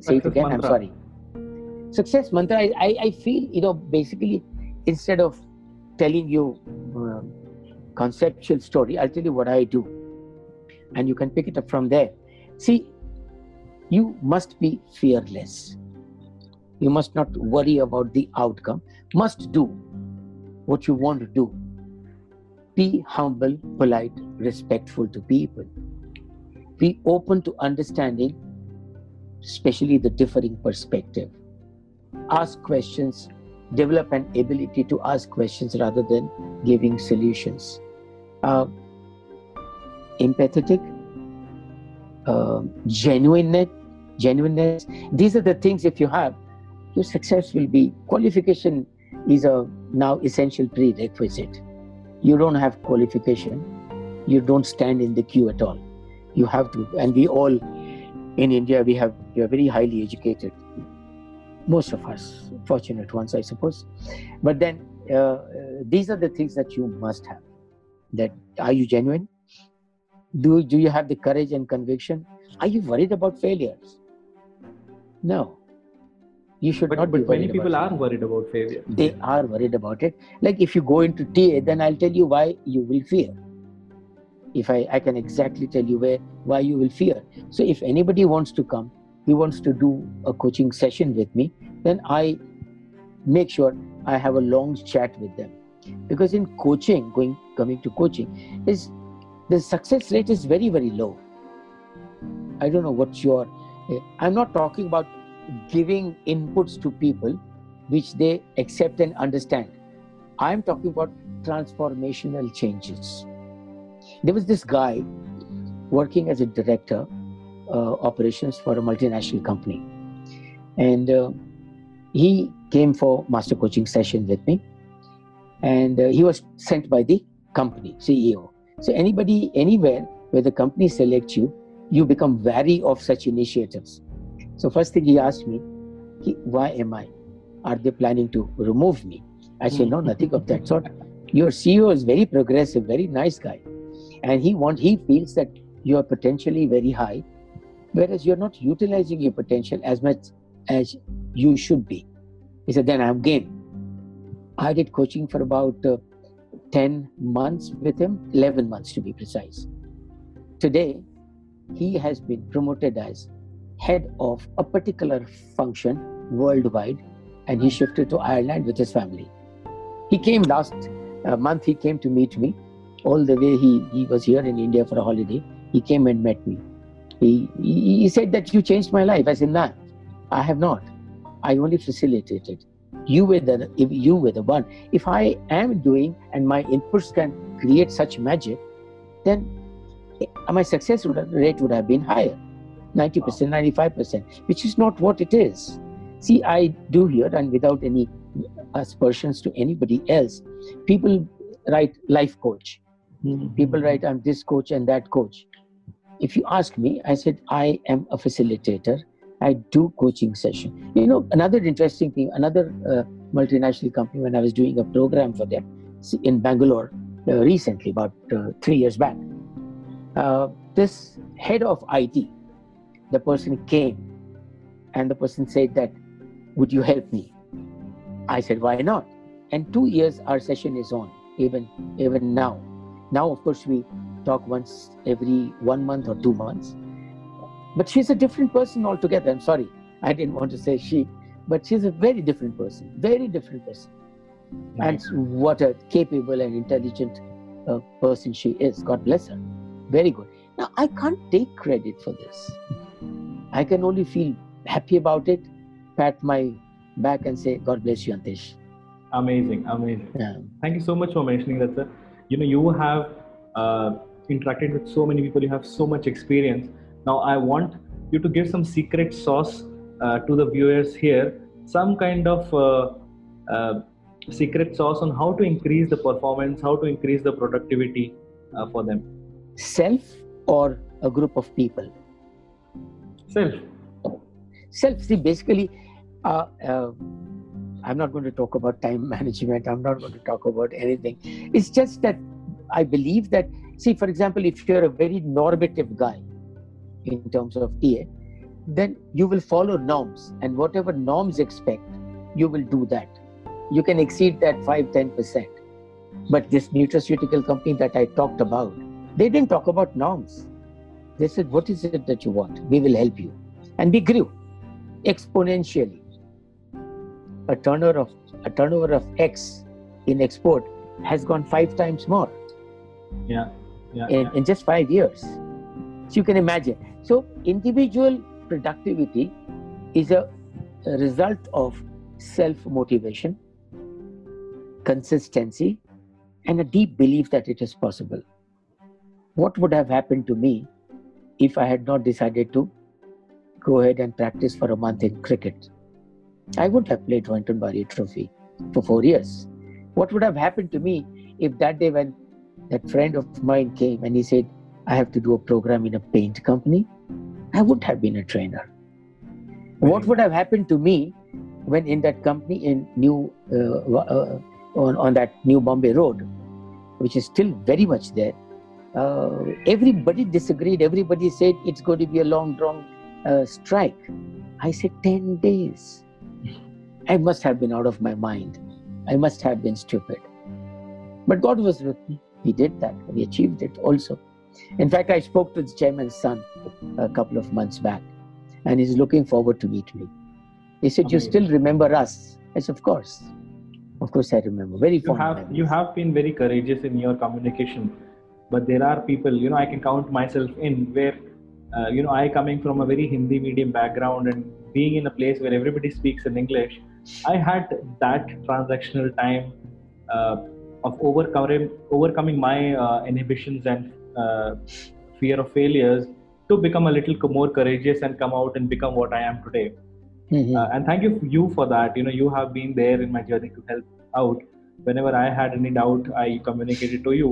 Say it again. Mantra. I'm sorry. Success mantra. I, I, I, feel you know basically instead of telling you uh, conceptual story, I'll tell you what I do, and you can pick it up from there. See, you must be fearless. You must not worry about the outcome. Must do what you want to do. Be humble, polite, respectful to people. Be open to understanding, especially the differing perspective. Ask questions, develop an ability to ask questions rather than giving solutions. Uh, empathetic, uh, genuineness, genuineness. These are the things if you have, your success will be. Qualification is a now essential prerequisite you don't have qualification. You don't stand in the queue at all. You have to and we all in india we have we are very highly educated. Most of us fortunate ones i suppose. But then uh, these are the things that you must have that are you genuine? Do do you have the courage and conviction? Are you worried about failures? No you should but, not but many people are worried about failure. They are worried about it. Like if you go into ta then i'll tell you why you will fear. If i i can exactly tell you where why you will fear. So if anybody wants to come he wants to do a coaching session with me then i make sure i have a long chat with them. Because in coaching going coming to coaching is the success rate is very very low. I don't know what's your eh, i'm not talking about giving inputs to people which they accept and understand. I'm talking about transformational changes. There was this guy working as a director uh, operations for a multinational company, and uh, he came for master coaching session with me, and uh, he was sent by the company CEO. So anybody anywhere where the company selects you, you become wary of such initiatives so first thing he asked me, he, why am I? Are they planning to remove me? I said, no, nothing of that sort. Your CEO is very progressive, very nice guy. And he want he feels that you are potentially very high, whereas you're not utilizing your potential as much as you should be. He said, then I'm game. I did coaching for about uh, 10 months with him, 11 months to be precise. Today, he has been promoted as head of a particular function worldwide and he shifted to Ireland with his family. He came last uh, month, he came to meet me. All the way he, he was here in India for a holiday. He came and met me. He, he, he said that you changed my life. I said, nah, I have not. I only facilitated. You were the if you were the one. If I am doing and my inputs can create such magic, then my success rate would have been higher. 90%, 95%, which is not what it is. See, I do here, and without any aspersions to anybody else, people write life coach. Mm-hmm. People write, I'm this coach and that coach. If you ask me, I said, I am a facilitator. I do coaching session. You know, another interesting thing, another uh, multinational company, when I was doing a program for them in Bangalore uh, recently, about uh, three years back, uh, this head of IT, the person came and the person said that would you help me? I said why not? And two years our session is on even even now. Now of course we talk once every one month or two months. But she's a different person altogether. I'm sorry i didn't want to say she but she's a very different person very different person. And what a capable and intelligent uh, person she is. God bless her. Very good. Now i can't take credit for this I can only feel happy about it, pat my back and say, God bless you, Antesh. Amazing, amazing. Yeah. Thank you so much for mentioning that, sir. You know, you have uh, interacted with so many people, you have so much experience. Now, I want you to give some secret sauce uh, to the viewers here, some kind of uh, uh, secret sauce on how to increase the performance, how to increase the productivity uh, for them. Self or a group of people? Self. Self, see, basically, uh, uh, I'm not going to talk about time management. I'm not going to talk about anything. It's just that I believe that, see, for example, if you're a very normative guy in terms of TA, then you will follow norms, and whatever norms expect, you will do that. You can exceed that 5 10%. But this nutraceutical company that I talked about, they didn't talk about norms. They said, What is it that you want? We will help you. And we grew exponentially. A turnover of a turnover of X in export has gone five times more Yeah. Yeah. in, yeah. in just five years. So you can imagine. So individual productivity is a, a result of self-motivation, consistency, and a deep belief that it is possible. What would have happened to me if I had not decided to go ahead and practice for a month in cricket? I would have played Rohinton Baria Trophy for four years. What would have happened to me if that day when that friend of mine came and he said, I have to do a program in a paint company, I would have been a trainer. What would have happened to me when in that company in New uh, uh, on, on that New Bombay Road, which is still very much there, uh, everybody disagreed. Everybody said it's going to be a long, drawn uh, strike. I said 10 days. I must have been out of my mind. I must have been stupid. But God was with me. He did that. We achieved it also. In fact, I spoke to the chairman's son a couple of months back, and he's looking forward to meet me. He said, "You still remember us?" I said, "Of course, of course, I remember. Very you have memories." you have been very courageous in your communication but there are people you know i can count myself in where uh, you know i coming from a very hindi medium background and being in a place where everybody speaks in english i had that transactional time uh, of overcoming overcoming my uh, inhibitions and uh, fear of failures to become a little more courageous and come out and become what i am today. Mhm. uh, and thank you you for that. You know you have been there in my journey to help out. Whenever i had any doubt i communicated to you.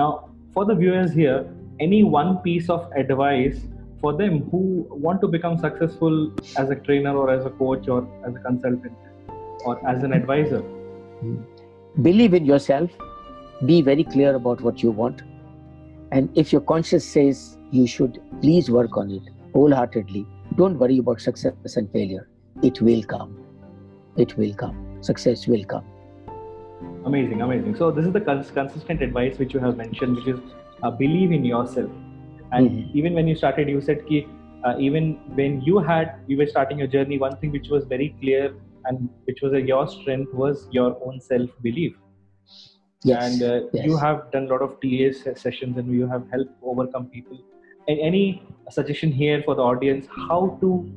Now for the viewers here any one piece of advice for them who want to become successful as a trainer or as a coach or as a consultant or as an advisor? Hmm. Believe in yourself. Be very clear about what you want. And if your conscience says you should please work on it wholeheartedly. Don't worry about success and failure. It will come. It will come. Success will come amazing amazing. So this is the cons- consistent advice which you have mentioned which is uh, believe in yourself. And Mhm. even when you started you said ki, uh, even when you had you were starting your journey one thing which was very clear and which was a, your strength was your own self belief yes. And uh, yes. you have done a lot of TA sessions and you have helped overcome people. And any suggestion here for the audience how to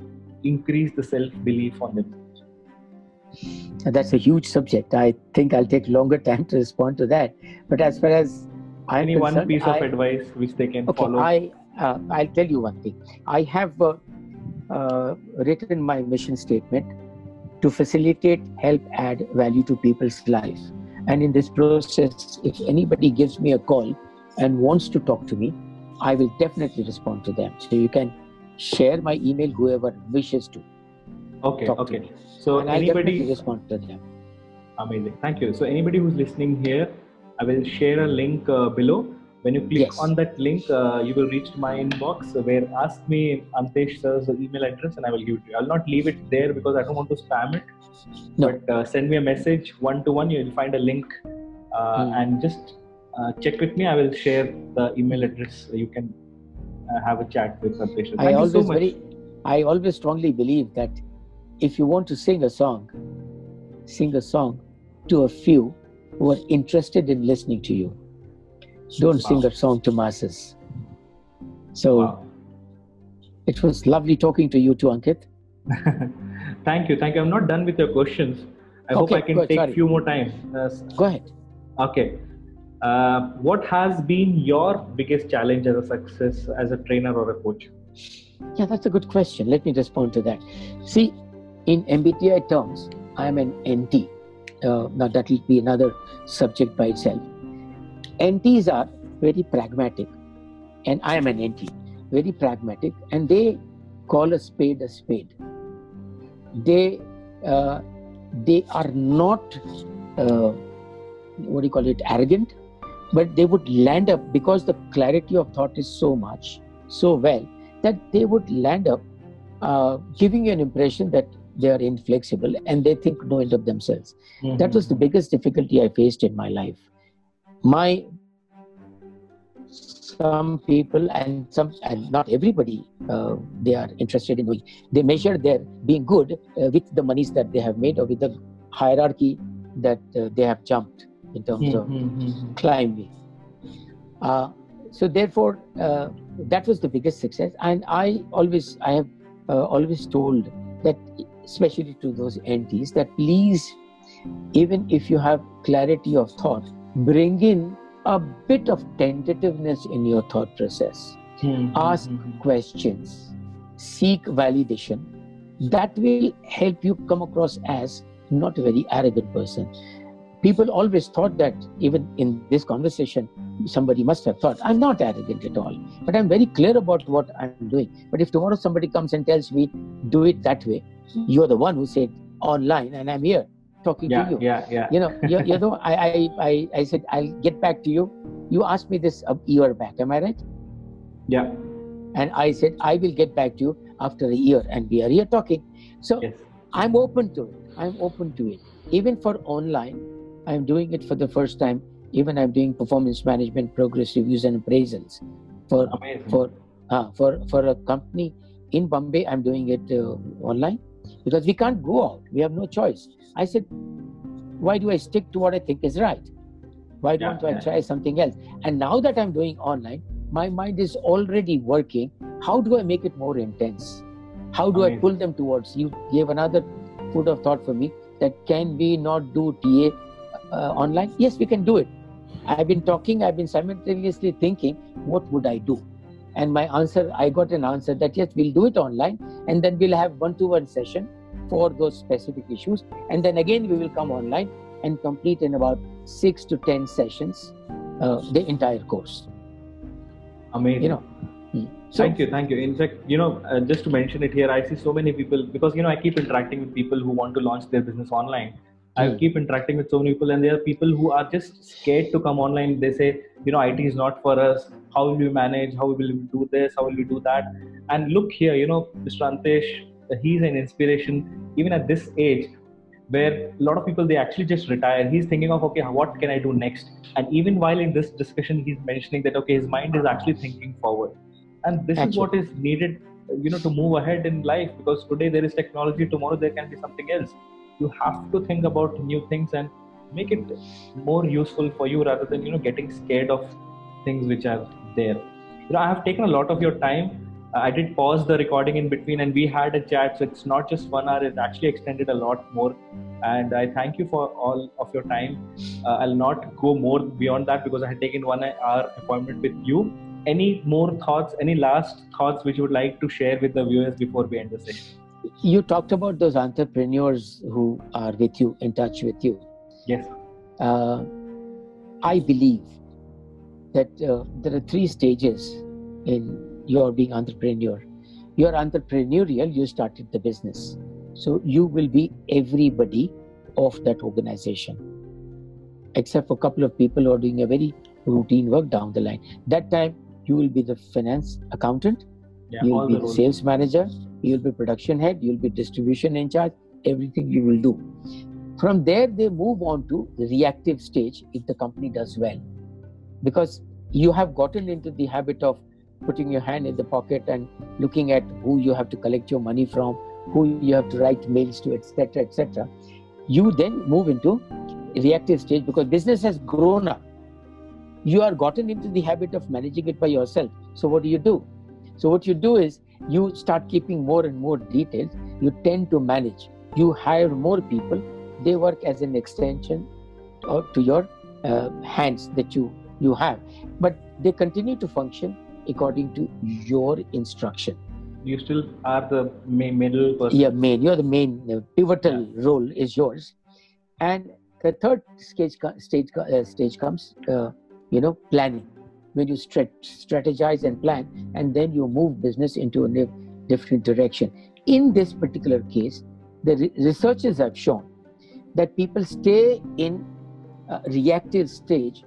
increase the self belief on them that's a huge subject. I think i'll take longer time to respond to that. But as far as i'm any one piece of I- advice which they can okay follow? I uh, i'll tell you one thing. I have uh, uh, written my mission statement to facilitate help add value to people's life and in this process if anybody gives me a call and wants to talk to me i will definitely respond to them. So you can share my email whoever wishes to okay okay so and anybody respond to them Amazing. Thank you. So anybody who's listening here, I will share a link uh, below. When you click Yes. on that link, uh, you will reach my inbox uh, where ask me Antesh sir's email address and I will give it to you. I'll not leave it there because I don't want to spam it. No. But uh, send me a message one to one. You'll find a link uh, Hmm. and just uh, check with me. I will share the email address. You can uh, have a chat with Antesh. I always so very, I always strongly believe that if you want to sing a song, sing a song to a few who are interested in listening to you. Don't sing a song to masses. So Wow. it was lovely talking to you too, Ankit. thank you, thank you. I'm not done with your questions. I okay, hope I can take a few more time. Uh, Go ahead. Okay. Uh, what has been your biggest challenge as a success as a trainer or a coach? Yeah, that's a good question. Let me respond to that. See, in MBTI terms, I am an NT. Uh, now, that will be another subject by itself. NTs are very pragmatic, and I am an NT, very pragmatic, and they call a spade a spade. They uh, they are not uh, what do you call it arrogant, but they would land up because the clarity of thought is so much, so well that they would land up uh, giving you an impression that they are inflexible and they think no end of themselves. Mm-hmm. That was the biggest difficulty I faced in my life. My some people and some and not everybody uh, they are interested in doing they measure their being good uh, with the monies that they have made or with the hierarchy that uh, they have jumped in terms mm-hmm. of hmm, hmm. climbing uh, so therefore uh, that was the biggest success and i always i have uh, always told that especially to those NTs that please even if you have clarity of thought bring in a bit of tentativeness in your thought process. Mm-hmm. ask questions. Seek validation. That will help you come across as not a very arrogant person. People always thought that even in this conversation somebody must have thought i'm not arrogant at all but i'm very clear about what i'm doing. But if tomorrow somebody comes and tells me do it that way you're the one who said online and i'm here talking yeah, to you. yeah yeah. You know you, you know I, I i i said i'll get back to you. You asked me this a year back am i right? Yeah. And i said i will get back to you after a year and we are here talking. So yes. i'm open to it. I'm open to it. Even for online I'm doing it for the first time. Even I'm doing performance management, progress reviews, and appraisals for Amazing. for uh, for for a company in Bombay. I'm doing it uh, online because we can't go out. We have no choice. I said, why do I stick to what I think is right? Why don't yeah, I try something else? And now that I'm doing online, my mind is already working. How do I make it more intense? How do Amazing. I pull them towards you? Gave another food of thought for me that can we not do TA uh, online? Yes, we can do it. I've been talking, I've been simultaneously thinking, what would I do? And my answer, I got an answer that yes, we'll do it online, and then we'll have one to one session for those specific issues. And then again, we will come online and complete in about six to 10 sessions uh, the entire course. Amazing. You know, hmm. so, thank you, thank you. In fact, you know, uh, just to mention it here, I see so many people because you know I keep interacting with people who want to launch their business online, I hmm. keep interacting with so many people, and there are people who are just scared to come online. They say, you know, IT is not for us. How will we manage? How will we do this? How will we do that? And look here, you know, Mr. Antesh, he's an inspiration even at this age, where a lot of people they actually just retire. He's thinking of, okay, what can I do next? And even while in this discussion, he's mentioning that okay, his mind is actually thinking forward, and this actually. is what is needed, you know, to move ahead in life. Because today there is technology, tomorrow there can be something else you have to think about new things and make it more useful for you rather than you know getting scared of things which are there. You know i have taken a lot of your time. I did pause the recording in between and we had a chat so it's not just one hour it actually extended a lot more. And i thank you for all of your time. Uh, i'll not go more beyond that because i had taken one hour appointment with you. Any more thoughts any last thoughts which you would like to share with the viewers before we end the session? You talked about those entrepreneurs who are with you in touch with you. Yes. Uh, i believe that uh, there are three stages in your being entrepreneur. You're entrepreneurial you started the business. So you will be everybody of that organization except for a couple of people who are doing a very routine work down the line. That time you will be the finance accountant. Yeah, you'll be the sales manager. You'll be production head. You'll be distribution in charge. Everything you will do. From there they move on to the reactive stage if the company does well because you have gotten into the habit of putting your hand in the pocket and looking at who you have to collect your money from who you have to write mails to etc etc you then move into reactive stage because business has grown up. You are gotten into the habit of managing it by yourself. So what do you do? So what you do is you start keeping more and more details. You tend to manage. You hire more people, they work as an extension to your uh, hands that you, you have. But they continue to function according to your instruction. You still are the main middle person. Yeah, main. You're the main the pivotal yeah. role is yours, and the third stage stage uh, stage comes. Uh, you know, planning when you strategize and plan and then you move business into a different direction in this particular case the re- researchers have shown that people stay in a reactive stage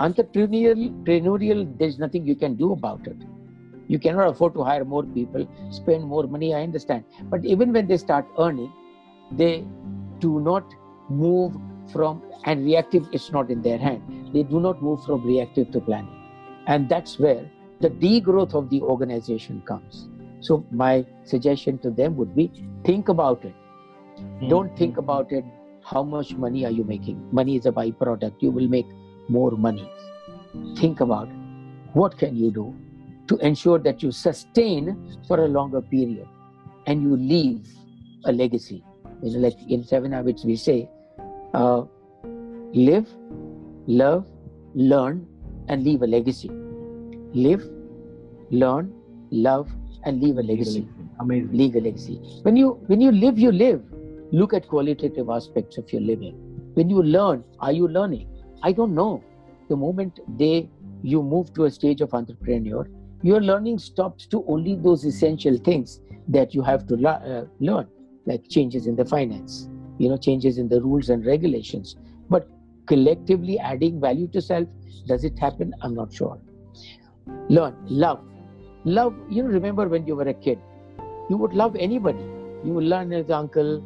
entrepreneurial, entrepreneurial there's nothing you can do about it you cannot afford to hire more people spend more money i understand but even when they start earning they do not move from and reactive is not in their hand they do not move from reactive to planning and that's where the degrowth of the organization comes. So, my suggestion to them would be think about it. Mm-hmm. Don't think about it. How much money are you making? Money is a byproduct. You will make more money. Think about what can you do to ensure that you sustain for a longer period and you leave a legacy. You know, like in Seven Habits, we say, uh, live, love, learn, and leave a legacy. Live, learn, love, and leave a legacy. Amazing. Leave a legacy. When you when you live, you live. Look at qualitative aspects of your living. When you learn, are you learning? I don't know. The moment they you move to a stage of entrepreneur, your learning stops to only those essential things that you have to uh, learn, like changes in the finance, you know, changes in the rules and regulations. But collectively adding value to self, does it happen? I'm not sure. Learn, love. Love, you know, remember when you were a kid, you would love anybody. You would learn as uncle,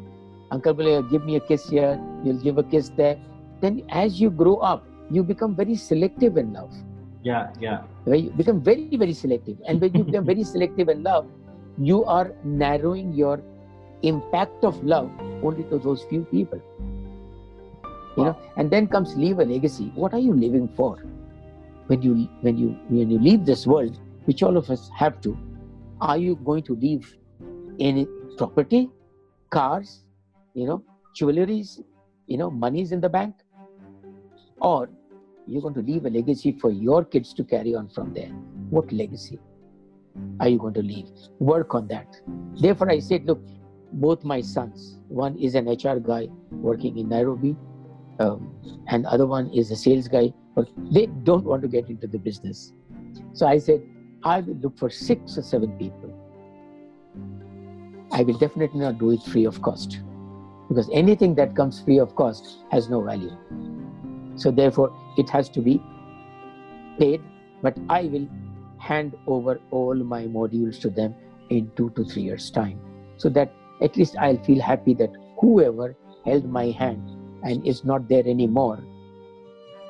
uncle will give me a kiss here, you'll give a kiss there. Then as you grow up, you become very selective in love. Yeah, yeah. You become very, very selective. And when you become very selective in love, you are narrowing your impact of love only to those few people you know and then comes leave a legacy what are you living for when you when you when you leave this world which all of us have to are you going to leave any property cars you know jewelries you know monies in the bank or you're going to leave a legacy for your kids to carry on from there what legacy are you going to leave work on that therefore i said look both my sons one is an hr guy working in nairobi um, and other one is a sales guy, but they don't want to get into the business. So I said, I will look for six or seven people. I will definitely not do it free of cost because anything that comes free of cost has no value. So therefore, it has to be paid, but I will hand over all my modules to them in two to three years' time so that at least I'll feel happy that whoever held my hand and is not there anymore,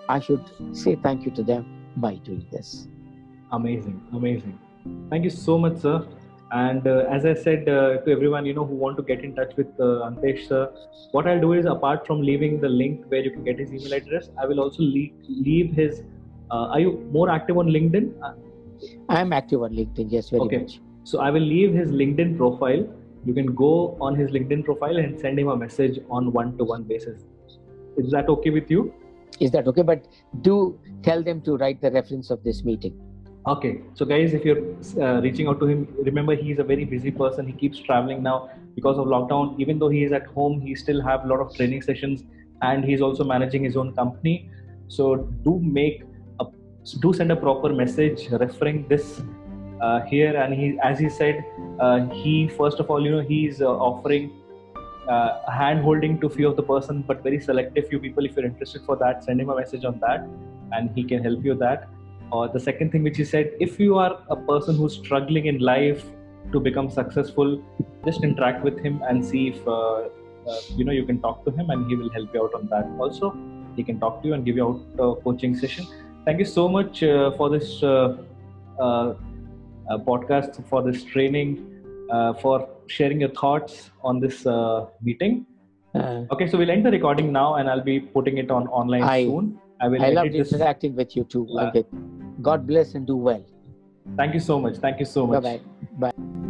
I should say thank you to them by doing this. Amazing, amazing. Thank you so much, sir. And uh, as I said uh, to everyone, you know, who want to get in touch with uh, Antesh, sir, what I'll do is apart from leaving the link where you can get his email address, I will also leave, leave his. Uh, are you more active on LinkedIn? I am active on LinkedIn. Yes, very okay. much. So I will leave his LinkedIn profile. You can go on his LinkedIn profile and send him a message on one-to-one basis is that okay with you? Is that okay? But do tell them to write the reference of this meeting. Okay. So, guys, if you're uh, reaching out to him, remember he's a very busy person. He keeps traveling now because of lockdown. Even though he is at home, he still have a lot of training sessions, and he's also managing his own company. So, do make a do send a proper message referring this uh, here. And he, as he said, uh, he first of all, you know, he's uh, offering uh, hand holding to few of the person but very selective few people if you're interested for that send him a message on that and he can help you that or the second thing which he said if you are a person who's struggling in life to become successful just interact with him and see if uh, uh, you know you can talk to him and he will help you out on that also he can talk to you and give you out a coaching session thank you so much uh, for this uh, uh, podcast for this training for sharing your thoughts on this uh, meeting. Uh, okay, so we'll end the recording now, and I'll be putting it on online I, soon. I will. I love interacting with you too. Okay. God bless and do well. Thank you so much. Thank you so much. Bye bye. Bye.